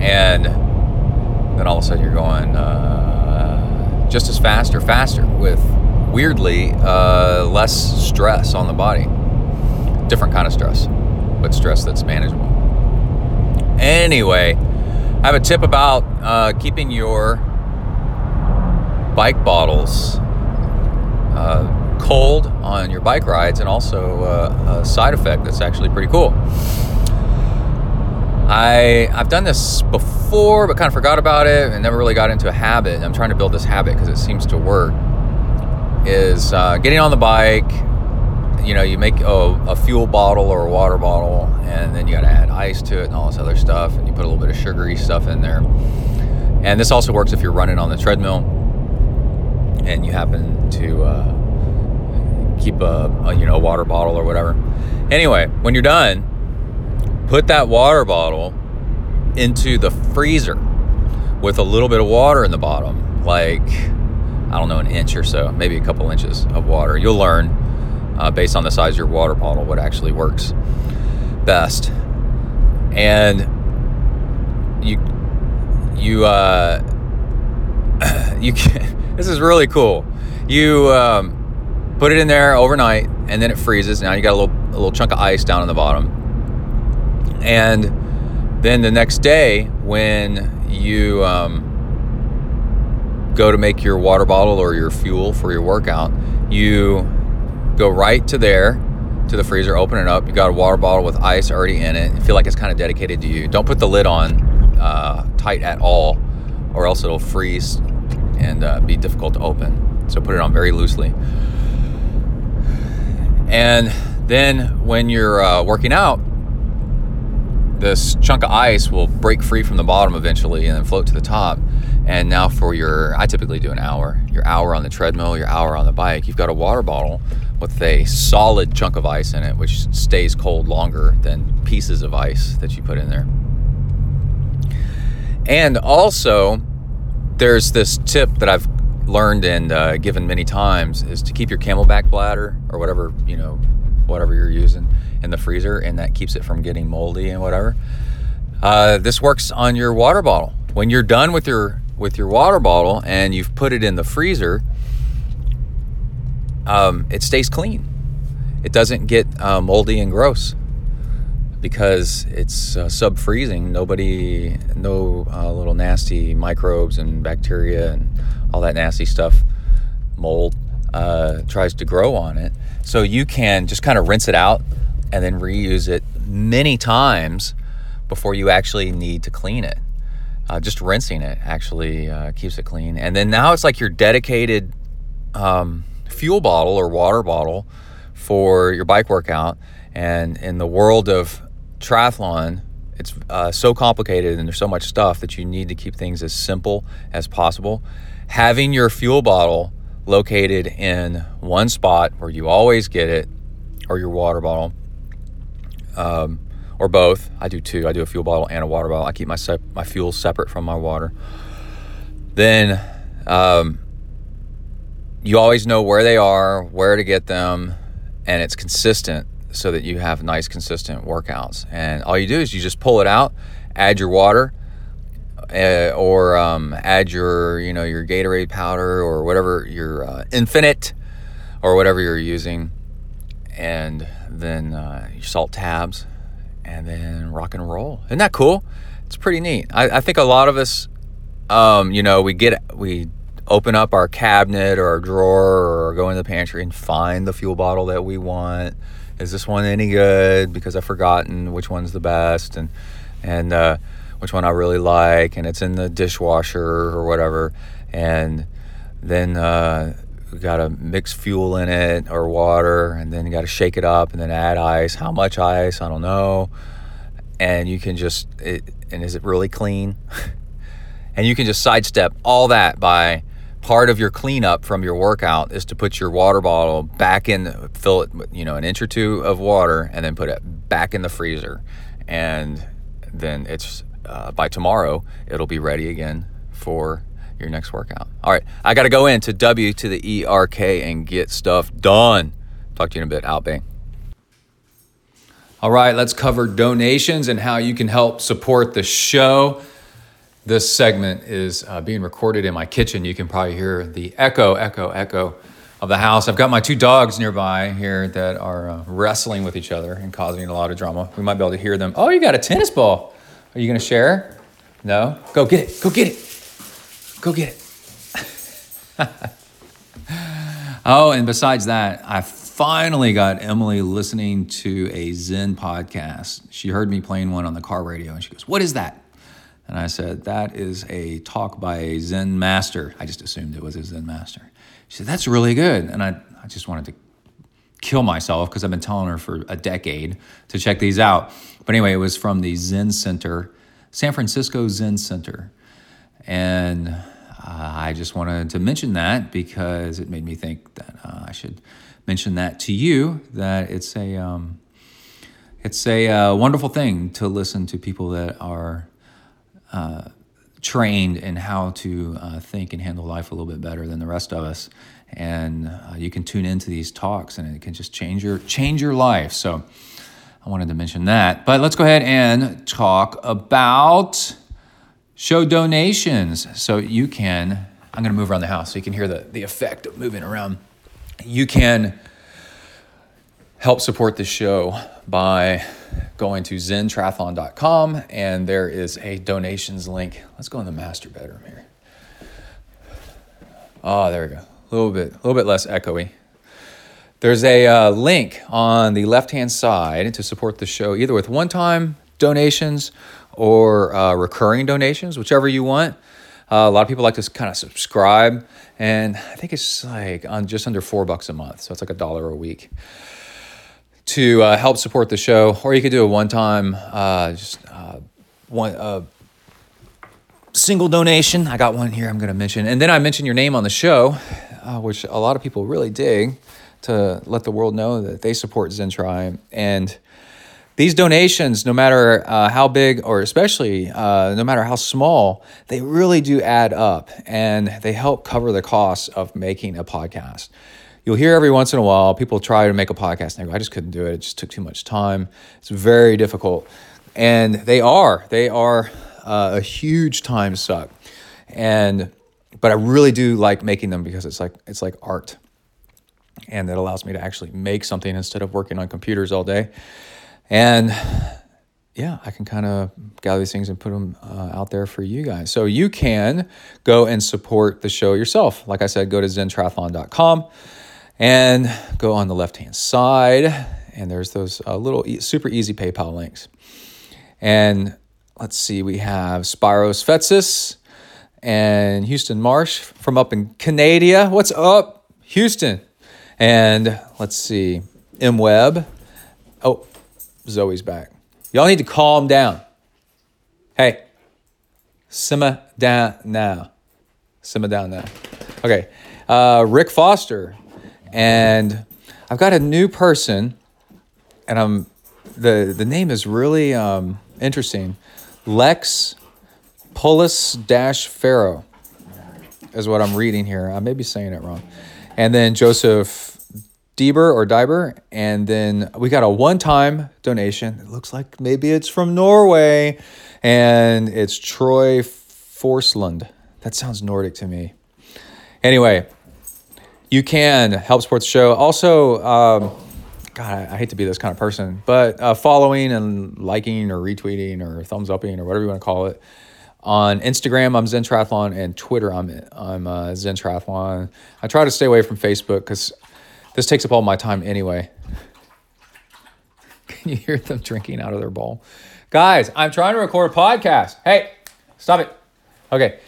and then all of a sudden you're going uh, just as fast or faster with weirdly uh, less stress on the body. Different kind of stress, but stress that's manageable. Anyway, I have a tip about uh, keeping your bike bottles uh, cold on your bike rides, and also uh, a side effect that's actually pretty cool. I I've done this before, but kind of forgot about it and never really got into a habit. I'm trying to build this habit because it seems to work. Is uh, getting on the bike. You know, you make a, a, fuel bottle or a water bottle, and then you got to add ice to it and all this other stuff, and you put a little bit of sugary stuff in there. And this also works if you're running on the treadmill and you happen to uh, keep a, a you know a water bottle or whatever. Anyway, when you're done, put that water bottle into the freezer with a little bit of water in the bottom, like I don't know, an inch or so, maybe a couple inches of water. You'll learn uh, based on the size of your water bottle what actually works best. And you you uh, you can. This is really cool. You um, put it in there overnight, and then it freezes. Now you got a little a little chunk of ice down in the bottom, and then the next day when you um, go to make your water bottle or your fuel for your workout, you go right to there to the freezer, open it up. You got a water bottle with ice already in it. You feel like it's kind of dedicated to you. Don't put the lid on uh, tight at all, or else it'll freeze and uh, be difficult to open. So put it on very loosely. And then when you're uh, working out, this chunk of ice will break free from the bottom eventually and then float to the top. And now for your, I typically do an hour, your hour on the treadmill, your hour on the bike, you've got a water bottle with a solid chunk of ice in it, which stays cold longer than pieces of ice that you put in there. And also, there's this tip that I've learned and uh, given many times is to keep your CamelBak bladder or whatever you know, whatever you're using in the freezer, and that keeps it from getting moldy and whatever. Uh, this works on your water bottle. When you're done with your with your water bottle and you've put it in the freezer, um, it stays clean. It doesn't get uh, moldy and gross because it's uh, sub freezing. Nobody, no uh, little nasty microbes and bacteria and all that nasty stuff, mold, uh, tries to grow on it. So you can just kind of rinse it out and then reuse it many times before you actually need to clean it. Uh, just rinsing it actually uh, keeps it clean. And then now it's like your dedicated um, fuel bottle or water bottle for your bike workout. And in the world of triathlon, it's uh, so complicated and there's so much stuff that you need to keep things as simple as possible. Having your fuel bottle located in one spot where you always get it, or your water bottle, um, or both. I do too. I do a fuel bottle and a water bottle. I keep my sep- my fuel separate from my water. Then um, you always know where they are, where to get them, and it's consistent so that you have nice, consistent workouts. And all you do is you just pull it out, add your water, uh, or um, add your, you know, your Gatorade powder or whatever your uh, Infinit or whatever you're using, and then uh, your salt tabs, and then rock and roll. Isn't that cool? It's pretty neat. I, I think a lot of us, um, you know, we get we open up our cabinet or our drawer or go in the pantry and find the fuel bottle that we want is this one any good? Because I've forgotten which one's the best and and uh, which one I really like, and it's in the dishwasher or whatever. And then uh, got to mix fuel in it or water, and then you got to shake it up and then add ice. How much ice? I don't know. And you can just, it, and is it really clean? and you can just sidestep all that by part of your cleanup from your workout is to put your water bottle back in, fill it, you know, an inch or two of water, and then put it back in the freezer. And then it's uh, by tomorrow, it'll be ready again for your next workout. All right, I got to go into W to the ERK and get stuff done. Talk to you in a bit. Out, bang. All right, let's cover donations and how you can help support the show. This segment is uh, being recorded in my kitchen. You can probably hear the echo, echo, echo of the house. I've got my two dogs nearby here that are uh, wrestling with each other and causing a lot of drama. We might be able to hear them. Oh, you got a tennis ball. Are you going to share? No? Go get it. Go get it. Go get it. oh, and besides that, I finally got Emily listening to a Zen podcast. She heard me playing one on the car radio and she goes, What is that? And I said, That is a talk by a Zen master. I just assumed it was a Zen master. She said, That's really good. And I, I just wanted to kill myself because I've been telling her for a decade to check these out. But anyway, it was from the Zen Center, San Francisco Zen Center. And uh, I just wanted to mention that because it made me think that uh, I should mention that to you that it's a um, it's a uh, wonderful thing to listen to people that are uh, trained in how to uh, think and handle life a little bit better than the rest of us. And uh, you can tune into these talks and it can just change your change your life. So i wanted to mention that. But let's go ahead and talk about show donations. So you can i'm going to move around the house so you can hear the, the effect of moving around. You can help support the show by going to zentriathlon.com and there is a donations link. Let's go in the master bedroom here. Oh there we go. A little bit, a little bit less echoey. There's a uh, link on the left hand side to support the show, either with one time donations or uh, recurring donations, whichever you want. Uh, a lot of people like to kind of subscribe, and I think it's like on just under four bucks a month, so it's like a dollar a week to uh, help support the show. Or you could do a one time, uh, just uh, one single donation. I got one here I'm going to mention. And then I mention your name on the show, uh, which a lot of people really dig to let the world know that they support Zentri. And these donations, no matter uh, how big or especially uh, no matter how small, they really do add up and they help cover the costs of making a podcast. You'll hear every once in a while people try to make a podcast and they go, I just couldn't do it. It just took too much time. It's very difficult. And they are, they are uh, a huge time suck. And but I really do like making them because it's like it's like art, and it allows me to actually make something instead of working on computers all day. And yeah, I can kind of gather these things and put them uh, out there for you guys. So you can go and support the show yourself. Like I said, go to zentriathlon.com and go on the left hand side, and there's those uh, little e- super easy PayPal links. And let's see, we have Spiros Fetsis and Houston Marsh from up in Canada. What's up, Houston? And let's see, M Webb. Oh, Zoe's back. Y'all need to calm down. Hey, simmer down now. Simmer down now. Okay, uh, Rick Foster, and I've got a new person, and I'm the the name is really um, interesting. Lex Polis dash Pharaoh is what I'm reading here. I may be saying it wrong. And then Joseph Dieber or Diber. And then we got a one time donation. It looks like maybe it's from Norway. And it's Troy Forslund. That sounds Nordic to me. Anyway, you can help support the show. Also, um, God, I, I, hate to be this kind of person, but uh, following and liking or retweeting or thumbs upping or whatever you want to call it. On Instagram, I'm Zen Triathlon, and Twitter, I'm I'm uh, Zen Triathlon. I try to stay away from Facebook because this takes up all my time anyway. Can you hear them drinking out of their bowl? Guys, I'm trying to record a podcast. Hey, stop it. Okay.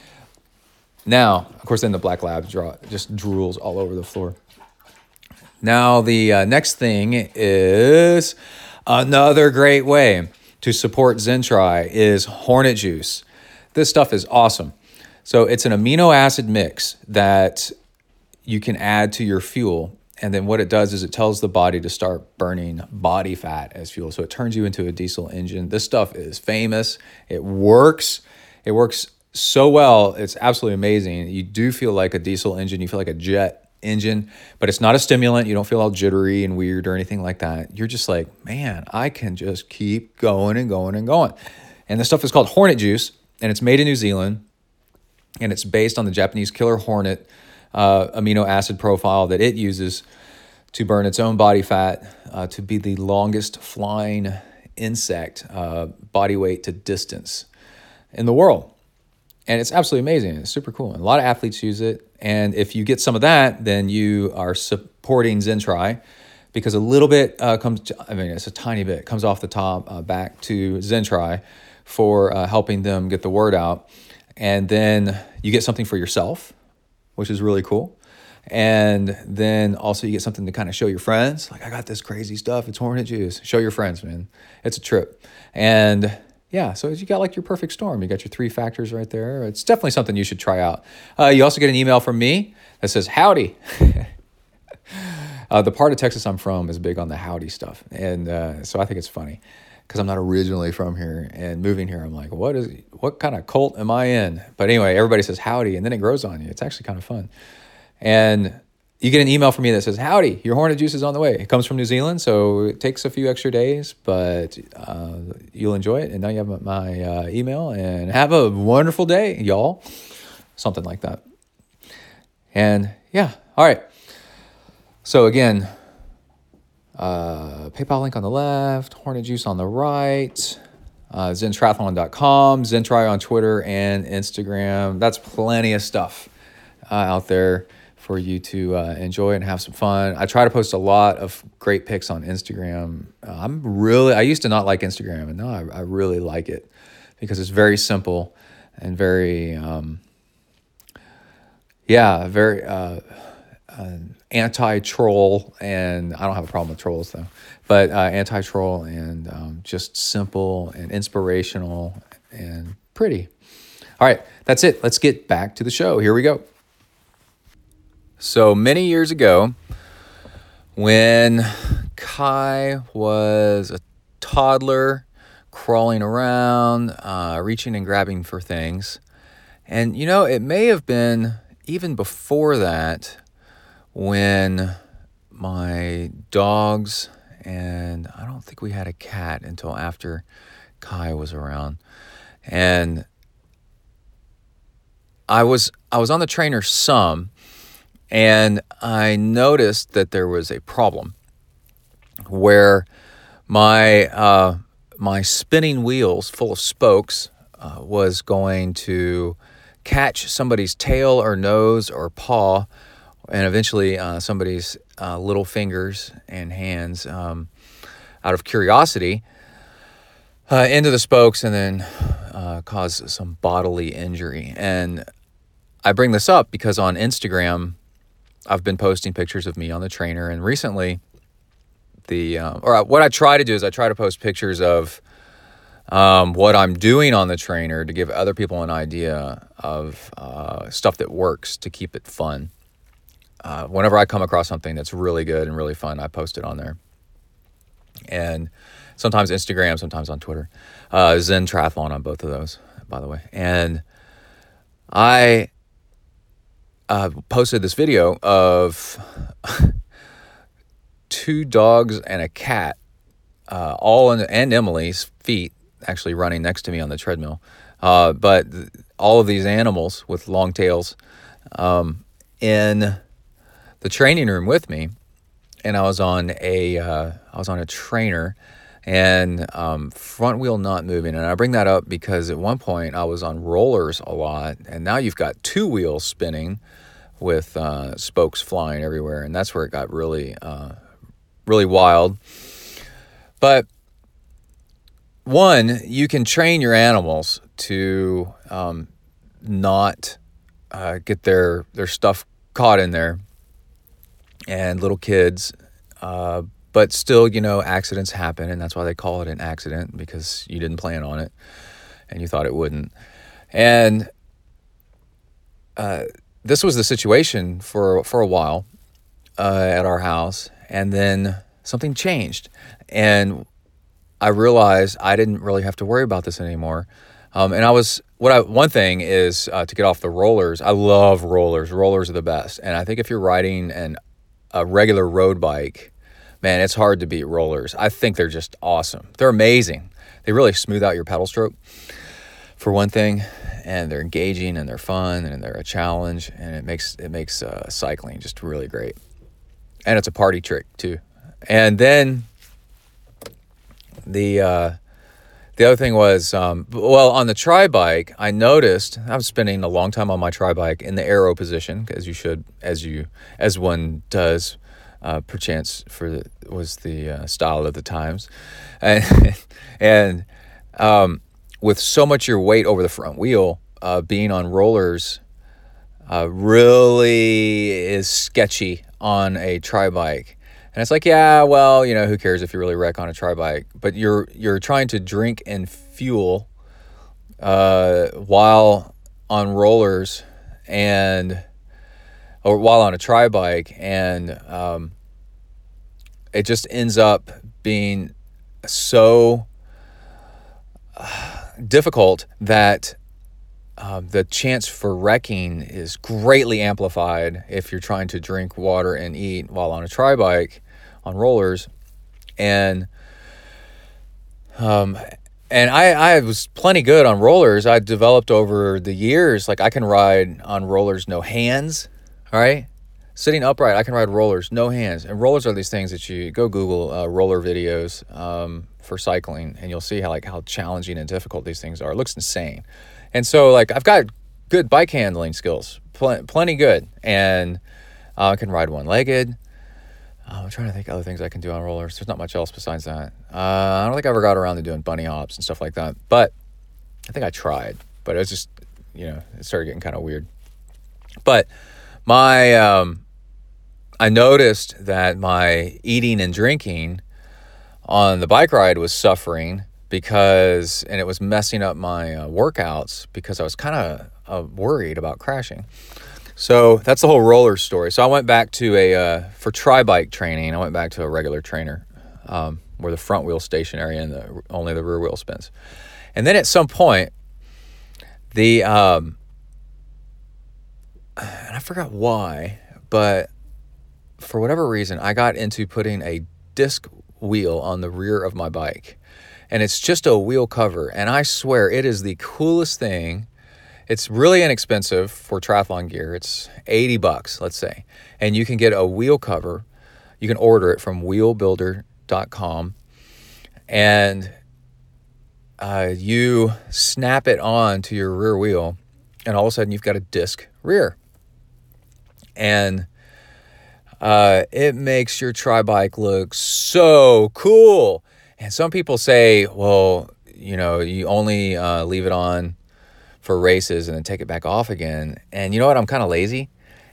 Now, of course, then the black lab draw, just drools all over the floor. Now, the uh, next thing is another great way to support Zentri is Hornet Juice. This stuff is awesome. So it's an amino acid mix that you can add to your fuel. And then what it does is it tells the body to start burning body fat as fuel. So it turns you into a diesel engine. This stuff is famous. It works. It works so well. It's absolutely amazing. You do feel like a diesel engine. You feel like a jet engine, but it's not a stimulant. You don't feel all jittery and weird or anything like that. You're just like, man, I can just keep going and going and going. And the stuff is called Hornet Juice, and it's made in New Zealand, and it's based on the Japanese killer hornet uh, amino acid profile that it uses to burn its own body fat uh, to be the longest flying insect uh, body weight to distance in the world. And it's absolutely amazing. It's super cool. And a lot of athletes use it. And if you get some of that, then you are supporting Zentri because a little bit uh, comes, to, I mean, it's a tiny bit, comes off the top uh, back to Zentri for uh, helping them get the word out. And then you get something for yourself, which is really cool. And then also you get something to kind of show your friends. Like, I got this crazy stuff. It's hornet juice. Show your friends, man. It's a trip. And yeah, so you got like your perfect storm. You got your three factors right there. It's definitely something you should try out. Uh, you also get an email from me that says, Howdy. uh, the part of Texas I'm from is big on the howdy stuff. And uh, so I think it's funny because I'm not originally from here and moving here. I'm like, what is, what kind of cult am I in? But anyway, everybody says howdy and then it grows on you. It's actually kind of fun. And you get an email from me that says, Howdy, your hornet juice is on the way. It comes from New Zealand, so it takes a few extra days, but uh, you'll enjoy it. And now you have my uh, email, and have a wonderful day, y'all. Something like that. And yeah, all right. So again, uh, PayPal link on the left, Hornet Juice on the right, uh, ZenTriathlon.com, Zentri on Twitter and Instagram. That's plenty of stuff uh, out there for you to uh, enjoy and have some fun. I try to post a lot of great pics on Instagram. Uh, I'm really, I used to not like Instagram, and now I, I really like it because it's very simple and very, um, yeah, very uh, uh anti troll. And I don't have a problem with trolls though, but uh, anti troll and um, just simple and inspirational and pretty. All right, that's it. Let's get back to the show. Here we go. So many years ago, when Kai was a toddler, crawling around, uh, reaching and grabbing for things. And you know, it may have been even before that when my dogs and I don't think we had a cat until after Kai was around. And I was I was on the trainer some and I noticed that there was a problem where my uh, my spinning wheels full of spokes uh, was going to catch somebody's tail or nose or paw, and eventually uh, somebody's uh, little fingers and hands um, out of curiosity uh, into the spokes and then uh, cause some bodily injury. And I bring this up because on Instagram, I've been posting pictures of me on the trainer, and recently, the um, or what I try to do is I try to post pictures of um, what I'm doing on the trainer to give other people an idea of uh, stuff that works to keep it fun. Uh, whenever I come across something that's really good and really fun, I post it on there. And sometimes Instagram, sometimes on Twitter. Uh, Zen Triathlon on both of those, by the way. And I uh, posted this video of two dogs and a cat, uh, all in, and Emily's feet actually running next to me on the treadmill. Uh, but all of these animals with long tails um, in the training room with me, and I was on a uh, I was on a trainer and um, front wheel not moving. And I bring that up because at one point I was on rollers a lot, and now you've got two wheels spinning with uh, spokes flying everywhere, and that's where it got really, uh, really wild. But one, you can train your animals to um, not uh, get their their stuff caught in there, and little kids. Uh, but still, you know, accidents happen, and that's why they call it an accident because you didn't plan on it, and you thought it wouldn't. And uh, this was the situation for for a while uh, at our house, and then something changed, and I realized I didn't really have to worry about this anymore. Um, and I was what I one thing is uh, to get off the rollers. I love rollers. Rollers are the best, and I think if you're riding an a regular road bike, man, it's hard to beat rollers. I think they're just awesome. They're amazing. They really smooth out your pedal stroke for one thing, and they're engaging and they're fun and they're a challenge, and it makes it makes uh, cycling just really great. And it's a party trick too. And then the uh, the other thing was, um, well, on the tri bike, I noticed I was spending a long time on my tri bike in the aero position, as you should, as you, as one does, uh, perchance for the, was the uh, style of the times, and and um, with so much your weight over the front wheel, uh, being on rollers, uh, really is sketchy on a tri bike. And it's like, yeah, well, you know, who cares if you really wreck on a tri bike? But you're you're trying to drink and fuel uh, while on rollers and or while on a tri bike, and um, it just ends up being so uh, difficult that um, the chance for wrecking is greatly amplified if you're trying to drink water and eat while on a tri bike on rollers. And um, and I, I was plenty good on rollers. I developed over the years, like I can ride on rollers no hands, all right? Sitting upright, I can ride rollers no hands. And rollers are these things that you go Google uh, roller videos um, for cycling, and you'll see how like how challenging and difficult these things are. It looks insane. And so, like, I've got good bike handling skills, pl- plenty good, and uh, I can ride one legged. Uh, I'm trying to think other things I can do on rollers. There's not much else besides that. Uh, I don't think I ever got around to doing bunny hops and stuff like that, but I think I tried. But it was just, you know, it started getting kind of weird. But my, um, I noticed that my eating and drinking on the bike ride was suffering because and it was messing up my uh, workouts because I was kind of uh, worried about crashing. So that's the whole roller story. So I went back to a uh, for tri bike training. I went back to a regular trainer um, where the front wheel stationary and the, only the rear wheel spins. And then at some point, the um, and I forgot why, but for whatever reason, I got into putting a disc wheel on the rear of my bike and it's just a wheel cover. And I swear it is the coolest thing. It's really inexpensive for triathlon gear. It's 80 bucks, let's say. And you can get a wheel cover. You can order it from wheelbuilder.com. And uh, you snap it on to your rear wheel, and all of a sudden you've got a disc rear. And uh, it makes your tri bike look so cool. And some people say, well, you know, you only uh, leave it on for races and then take it back off again. And you know what? I'm kind of lazy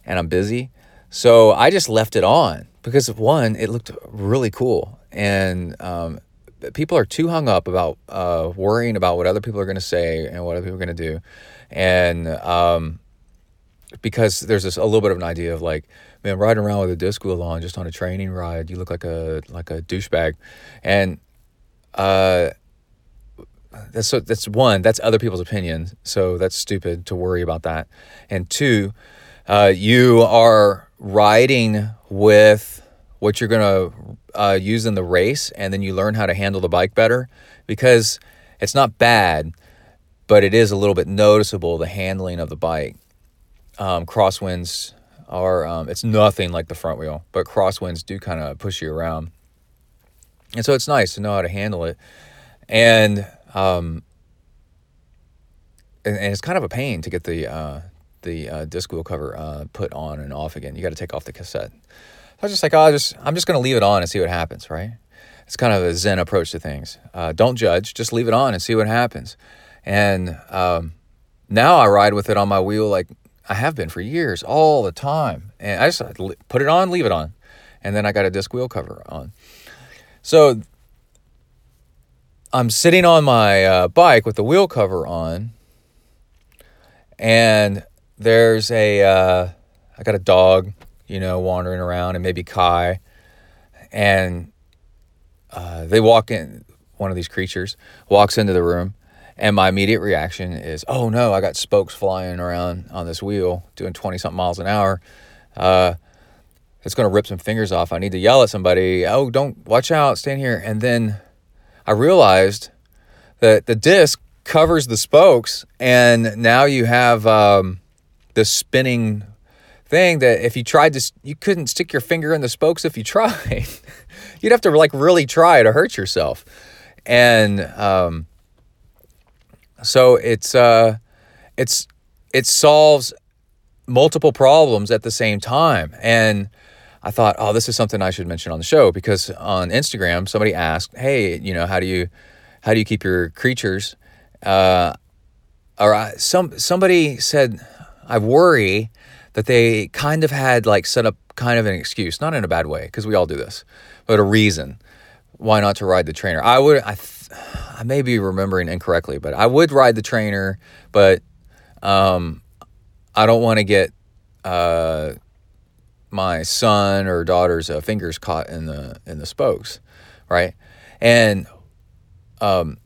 and I'm busy. So I just left it on because, one, it looked really cool. And um, people are too hung up about uh, worrying about what other people are going to say and what other people are going to do. And um, because there's this, a little bit of an idea of like, man, riding around with a disc wheel on just on a training ride, you look like a like a douchebag. And uh, that's so that's one that's other people's opinion so that's stupid to worry about that. And two uh, you are riding with what you're going to uh, use in the race and then you learn how to handle the bike better because it's not bad but it is a little bit noticeable the handling of the bike. Um, crosswinds are um, it's nothing like the front wheel but crosswinds do kind of push you around and so it's nice to know how to handle it. And um, and, and it's kind of a pain to get the uh, the uh, disc wheel cover uh, put on and off again. You got to take off the cassette. I was just like, oh, I just I'm just gonna leave it on and see what happens, right? It's kind of a Zen approach to things. Uh, don't judge, just leave it on and see what happens. And um, now I ride with it on my wheel like I have been for years, all the time. And I just put it on, leave it on. And then I got a disc wheel cover on. So I'm sitting on my uh, bike with the wheel cover on, and there's a uh, I got a dog, you know, wandering around, and maybe Kai, and uh, they walk in. One of these creatures walks into the room, and my immediate reaction is, "Oh no, I got spokes flying around on this wheel, doing twenty something miles an hour. It's going to rip some fingers off. I need to yell at somebody. Oh, don't watch out, stand here." And then I realized that the disc covers the spokes, and now you have um, spinning thing that if you tried to, you couldn't stick your finger in the spokes if you tried. You'd have to like really try to hurt yourself, and um, so it's uh, it's it solves multiple problems at the same time, and. I thought, oh, this is something I should mention on the show because on Instagram somebody asked, hey, you know, how do you how do you keep your creatures? Uh, or I, some somebody said, I worry that they kind of had like set up kind of an excuse, not in a bad way, because we all do this, but a reason why not to ride the trainer. I would, I, th- I may be remembering incorrectly, but I would ride the trainer, but um, I don't want to get uh, my son or daughter's uh, fingers caught in the in the spokes, right? And um,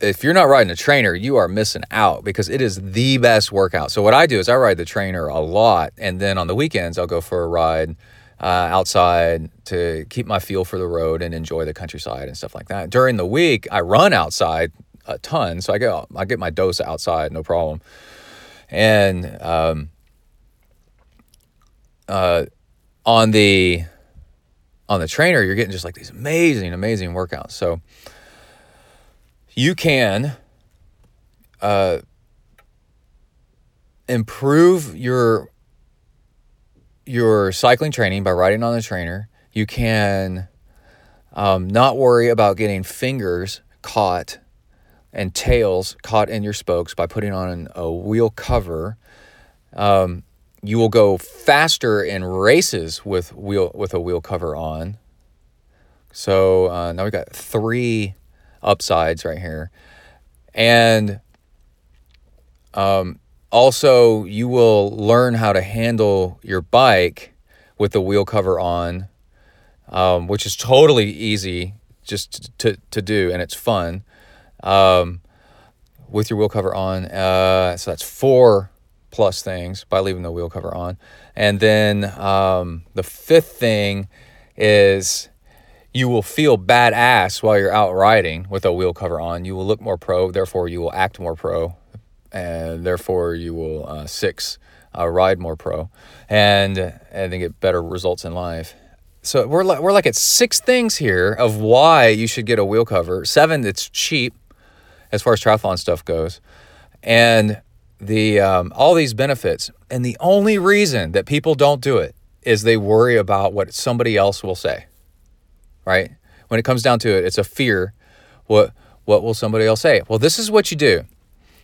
if you're not riding a trainer, you are missing out because it is the best workout. So what I do is I ride the trainer a lot, and then on the weekends I'll go for a ride uh, outside to keep my feel for the road and enjoy the countryside and stuff like that. During the week, I run outside a ton, so I get I get my dose outside, no problem. And um, uh, on the on the trainer, you're getting just like these amazing, amazing workouts. So you can uh, improve your your cycling training by riding on the trainer. You can um, not worry about getting fingers caught and tails caught in your spokes by putting on a wheel cover. Um, you will go faster in races with wheel with a wheel cover on. So uh, now we've got three upsides right here, and um, also you will learn how to handle your bike with the wheel cover on, um, which is totally easy just to to do, and it's fun. Um, with your wheel cover on, uh, so that's four plus things by leaving the wheel cover on. And then um, the fifth thing is you will feel badass while you're out riding with a wheel cover on. You will look more pro, therefore, you will act more pro, and therefore, you will uh, six uh, ride more pro, and and then get better results in life. So we're like we're like at six things here of why you should get a wheel cover. Seven, it's cheap as far as triathlon stuff goes, and the um, all these benefits, and the only reason that people don't do it is they worry about what somebody else will say. Right? When it comes down to it, it's a fear. What what will somebody else say? Well, this is what you do.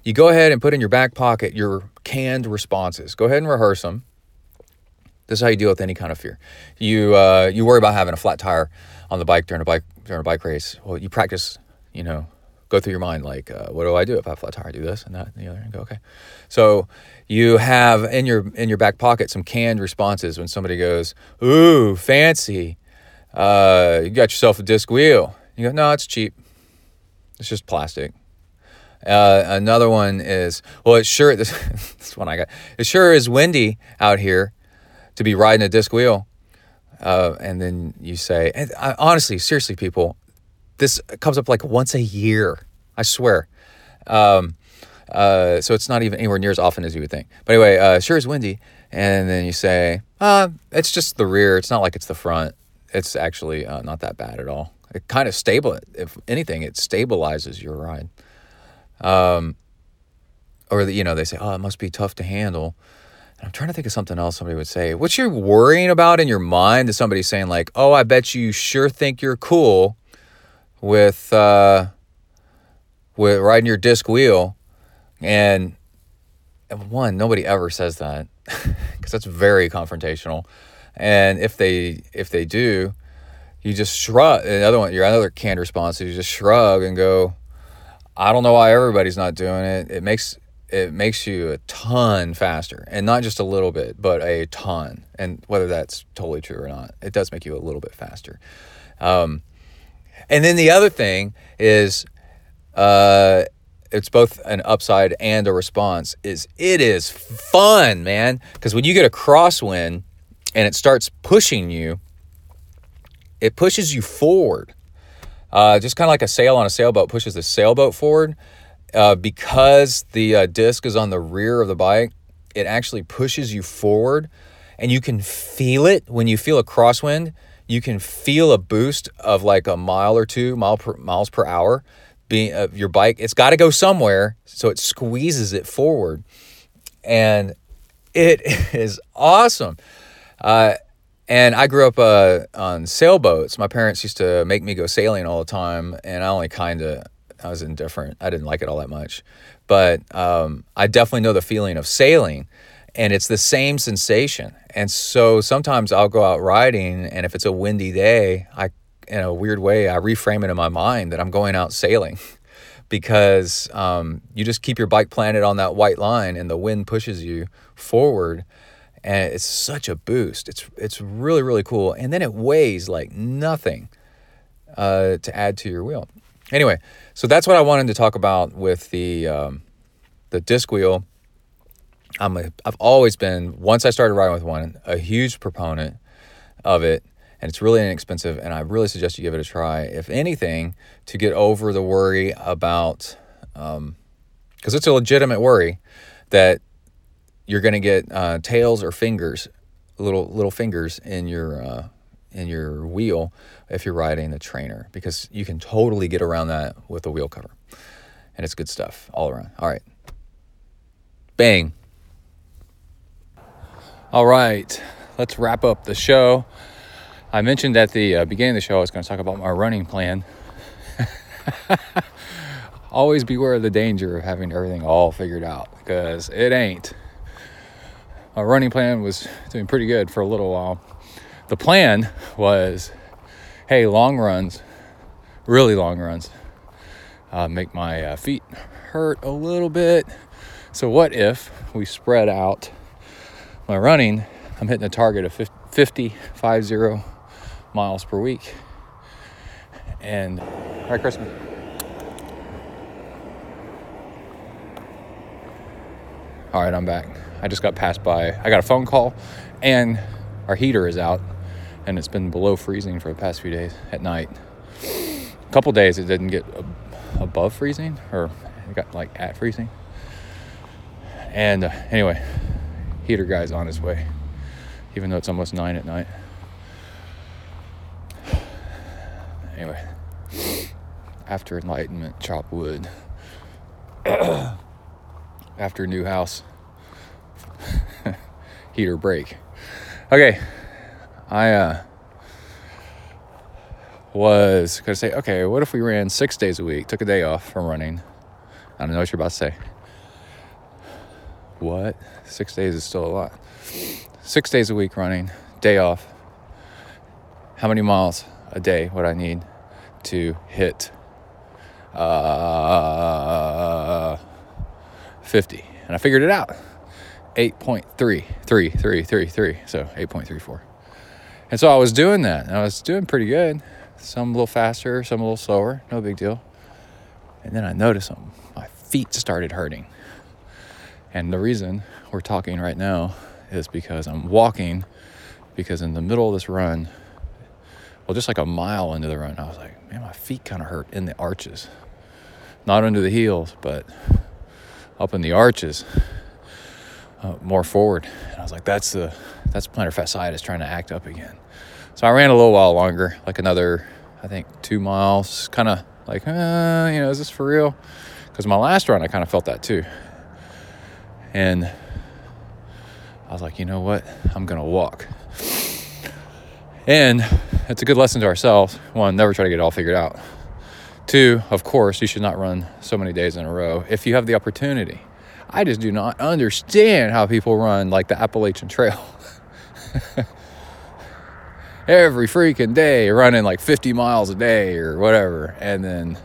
You go ahead and put in your back pocket your canned responses. Go ahead and rehearse them. This is how you deal with any kind of fear. You uh, you worry about having a flat tire on the bike during a bike during a bike race. Well, you practice, you know, go through your mind like, uh, what do I do if I have a flat tire? I do this and that and the other, and go okay. So you have in your in your back pocket some canned responses when somebody goes, "Ooh, fancy! Uh, you got yourself a disc wheel." You go, "No, it's cheap. It's just plastic." Uh, another one is, "Well, it's sure this, this one I got. It sure is windy out here to be riding a disc wheel." Uh, and then you say, I, honestly, seriously, people, this comes up like once a year. I swear. Um, uh, so it's not even anywhere near as often as you would think. But anyway, uh, sure is windy. And then you say, uh, it's just the rear. It's not like it's the front. It's actually uh, not that bad at all. It kind of stable. If anything, it stabilizes your ride. Um, or the, you know, they say, oh, it must be tough to handle. And I'm trying to think of something else somebody would say. What you're worrying about in your mind is somebody saying like, oh, I bet you sure think you're cool with uh, with riding your disc wheel, and and one, nobody ever says that because that's very confrontational. And if they if they do, you just shrug. Another one, your another canned response is you just shrug and go, I don't know why everybody's not doing it. It makes it makes you a ton faster, and not just a little bit, but a ton. And whether that's totally true or not, it does make you a little bit faster. Um, and then the other thing is, uh, it's both an upside and a response. Is it is fun, man? Because when you get a crosswind and it starts pushing you, it pushes you forward. Uh, just kind of like a sail on a sailboat pushes the sailboat forward. Uh, because the uh, disc is on the rear of the bike, it actually pushes you forward, and you can feel it when you feel a crosswind. You can feel a boost of like a mile or two mile per, miles per hour. Being uh, your bike, it's got to go somewhere, so it squeezes it forward, and it is awesome. Uh, and I grew up uh, on sailboats. My parents used to make me go sailing all the time, and I only kind of I was indifferent. I didn't like it all that much, but um, I definitely know the feeling of sailing, and it's the same sensation. And so sometimes I'll go out riding, and if it's a windy day, I, in a weird way, I reframe it in my mind that I'm going out sailing, because um, you just keep your bike planted on that white line, and the wind pushes you forward and it's such a boost. It's it's really really cool, and then it weighs like nothing uh, to add to your wheel. Anyway, so that's what I wanted to talk about with the um, the disc wheel. I'm a, I've always been once I started riding with one a huge proponent of it, and it's really inexpensive, and I really suggest you give it a try. If anything, to get over the worry about because um, it's a legitimate worry that you're going to get uh, tails or fingers, little little fingers in your uh, in your wheel if you're riding the trainer because you can totally get around that with a wheel cover, and it's good stuff all around. All right, bang. All right, let's wrap up the show. I mentioned at the uh, beginning of the show I was going to talk about my running plan. Always beware of the danger of having everything all figured out because it ain't my running plan was doing pretty good for a little while. The plan was hey, long runs, really long runs, uh, make my uh, feet hurt a little bit. So, what if we spread out my running? I'm hitting a target of 50, 50 miles per week. And, right, Christmas. All right, I'm back. I just got passed by. I got a phone call, and our heater is out, and it's been below freezing for the past few days at night. A couple days it didn't get above freezing, or it got like at freezing. And uh, anyway, heater guy's on his way, even though it's almost nine at night. Anyway, after enlightenment, chop wood. after new house heater break. Okay, I uh, was gonna say, okay, what if we ran six days a week, took a day off from running? I don't know what you're about to say. What? Six days is still a lot. Six days a week running, day off. How many miles a day would I need to hit uh, 50? And I figured it out. 8.3333, so 8.34. And so I was doing that, I was doing pretty good. Some a little faster, some a little slower, no big deal. And then I noticed something. My feet started hurting. And the reason we're talking right now is because I'm walking, because in the middle of this run, well, just like a mile into the run, I was like, man, my feet kind of hurt in the arches. Not under the heels, but up in the arches uh, more forward. And I was like, that's the that's plantar fasciitis trying to act up again. So I ran a little while longer, like another, I think two miles, kind of like, uh, you know, is this for real? Because my last run, I kind of felt that too. And I was like, you know what? I'm gonna walk. And it's a good lesson to ourselves. One, never try to get it all figured out. Two, of course, you should not run so many days in a row if you have the opportunity. I just do not understand how people run like the Appalachian Trail. Every freaking day, running like 50 miles a day or whatever, and then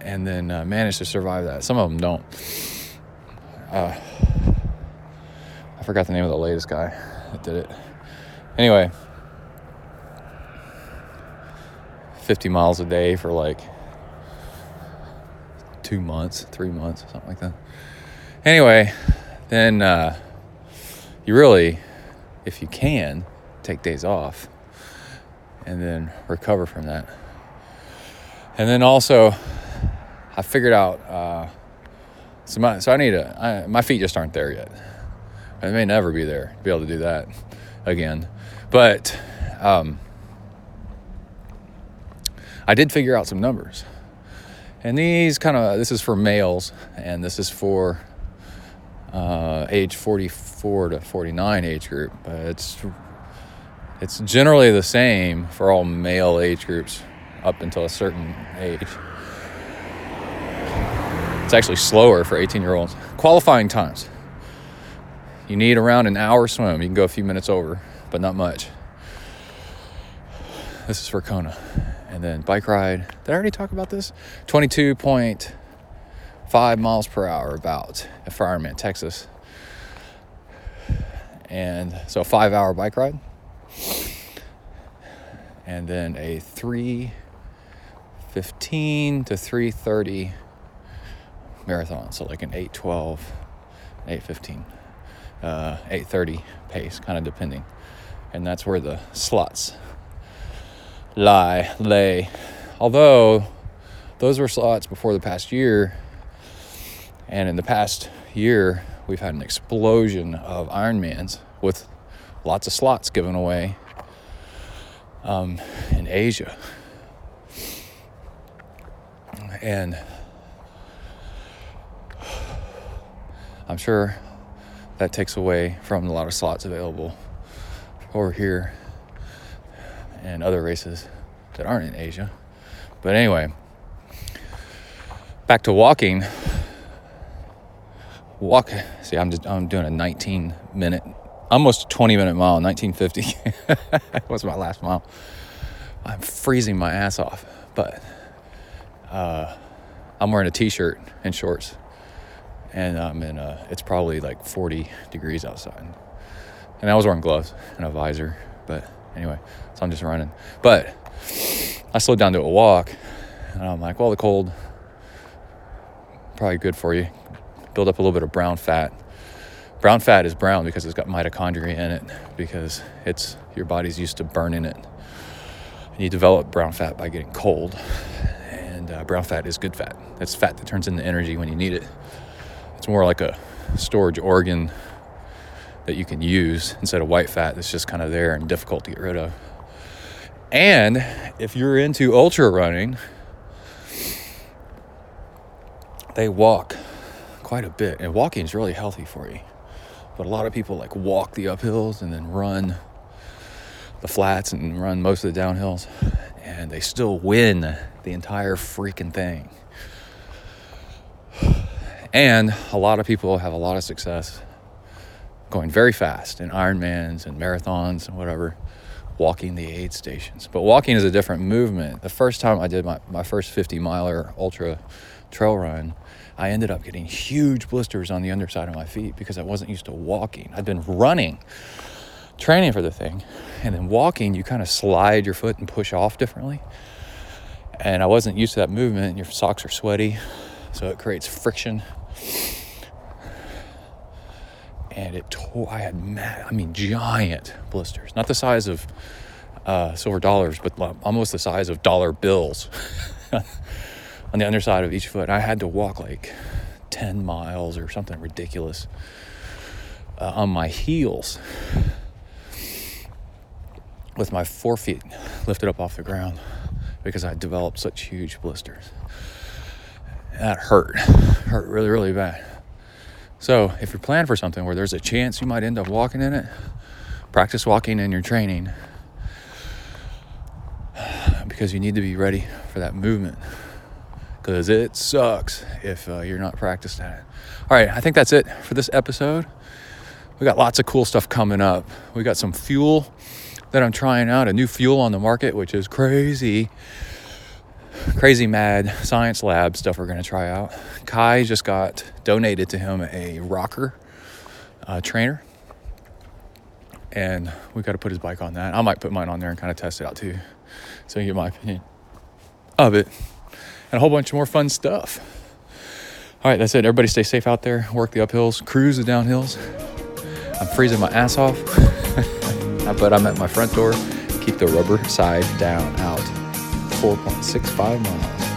and then uh, manage to survive that. Some of them don't. Uh, I forgot the name of the latest guy that did it. Anyway, 50 miles a day for like two months, three months, something like that. Anyway, then uh, you really, if you can, take days off and then recover from that. And then also, I figured out. Uh, so my so I need a I, my feet just aren't there yet. I may never be there to be able to do that again, but um, I did figure out some numbers, and these kind of this is for males, and this is for uh, age 44 to 49 age group, but it's it's generally the same for all male age groups up until a certain age. It's actually slower for 18 year olds. Qualifying times. You need around an hour swim. You can go a few minutes over, but not much. This is for Kona. And then bike ride. Did I already talk about this? 22.5 miles per hour about at Ironman, Texas. And so a five hour bike ride. And then a 315 to 330 marathon. So like an 812, 815, uh, 830 pace, kind of depending. And that's where the slots lie, lay. Although those were slots before the past year. And in the past year, we've had an explosion of Ironmans with lots of slots given away um, in Asia. And I'm sure that takes away from a lot of slots available over here and other races that aren't in Asia. But anyway, back to walking. Walk. See, I'm just I'm doing a 19 minute, almost 20 minute mile, 1950. that was my last mile. I'm freezing my ass off, but uh, I'm wearing a t-shirt and shorts and I'm in a, it's probably like 40 degrees outside. And I was wearing gloves and a visor, but anyway, so I'm just running. But I slowed down to a walk, and I'm like, well, the cold, probably good for you. Build up a little bit of brown fat. Brown fat is brown because it's got mitochondria in it, because it's your body's used to burning it. And you develop brown fat by getting cold, and uh, brown fat is good fat. That's fat that turns into energy when you need it. It's more like a storage organ that you can use instead of white fat that's just kind of there and difficult to get rid of. And if you're into ultra running, they walk quite a bit. And walking is really healthy for you. But a lot of people like walk the uphills and then run the flats and run most of the downhills. And they still win the entire freaking thing. And a lot of people have a lot of success going very fast in Ironmans and marathons and whatever, walking the aid stations. But walking is a different movement. The first time I did my, my first 50 miler ultra trail run, I ended up getting huge blisters on the underside of my feet because I wasn't used to walking. I'd been running, training for the thing, and then walking, you kind of slide your foot and push off differently. And I wasn't used to that movement, and your socks are sweaty, so it creates friction and it tore. I had mad, I mean, giant blisters, not the size of uh, silver dollars, but almost the size of dollar bills on the underside of each foot. I had to walk like 10 miles or something ridiculous uh, on my heels with my forefeet lifted up off the ground because I developed such huge blisters. That hurt, hurt really, really bad. So, if you're planning for something where there's a chance you might end up walking in it, practice walking in your training because you need to be ready for that movement. because it sucks if uh, you're not practiced at it. All right, I think that's it for this episode. We got lots of cool stuff coming up. We got some fuel that I'm trying out, a new fuel on the market, which is crazy, crazy mad science lab stuff we're going to try out. Kai just got donated to him a rocker uh, trainer, and we got to put his bike on that. I might put mine on there and kind of test it out too, so you get my opinion of it, and a whole bunch of more fun stuff. All right, that's it. Everybody stay safe out there. Work the uphills, cruise the downhills. I'm freezing my ass off, but I'm at my front door. Keep the rubber side down out. 4.65 miles.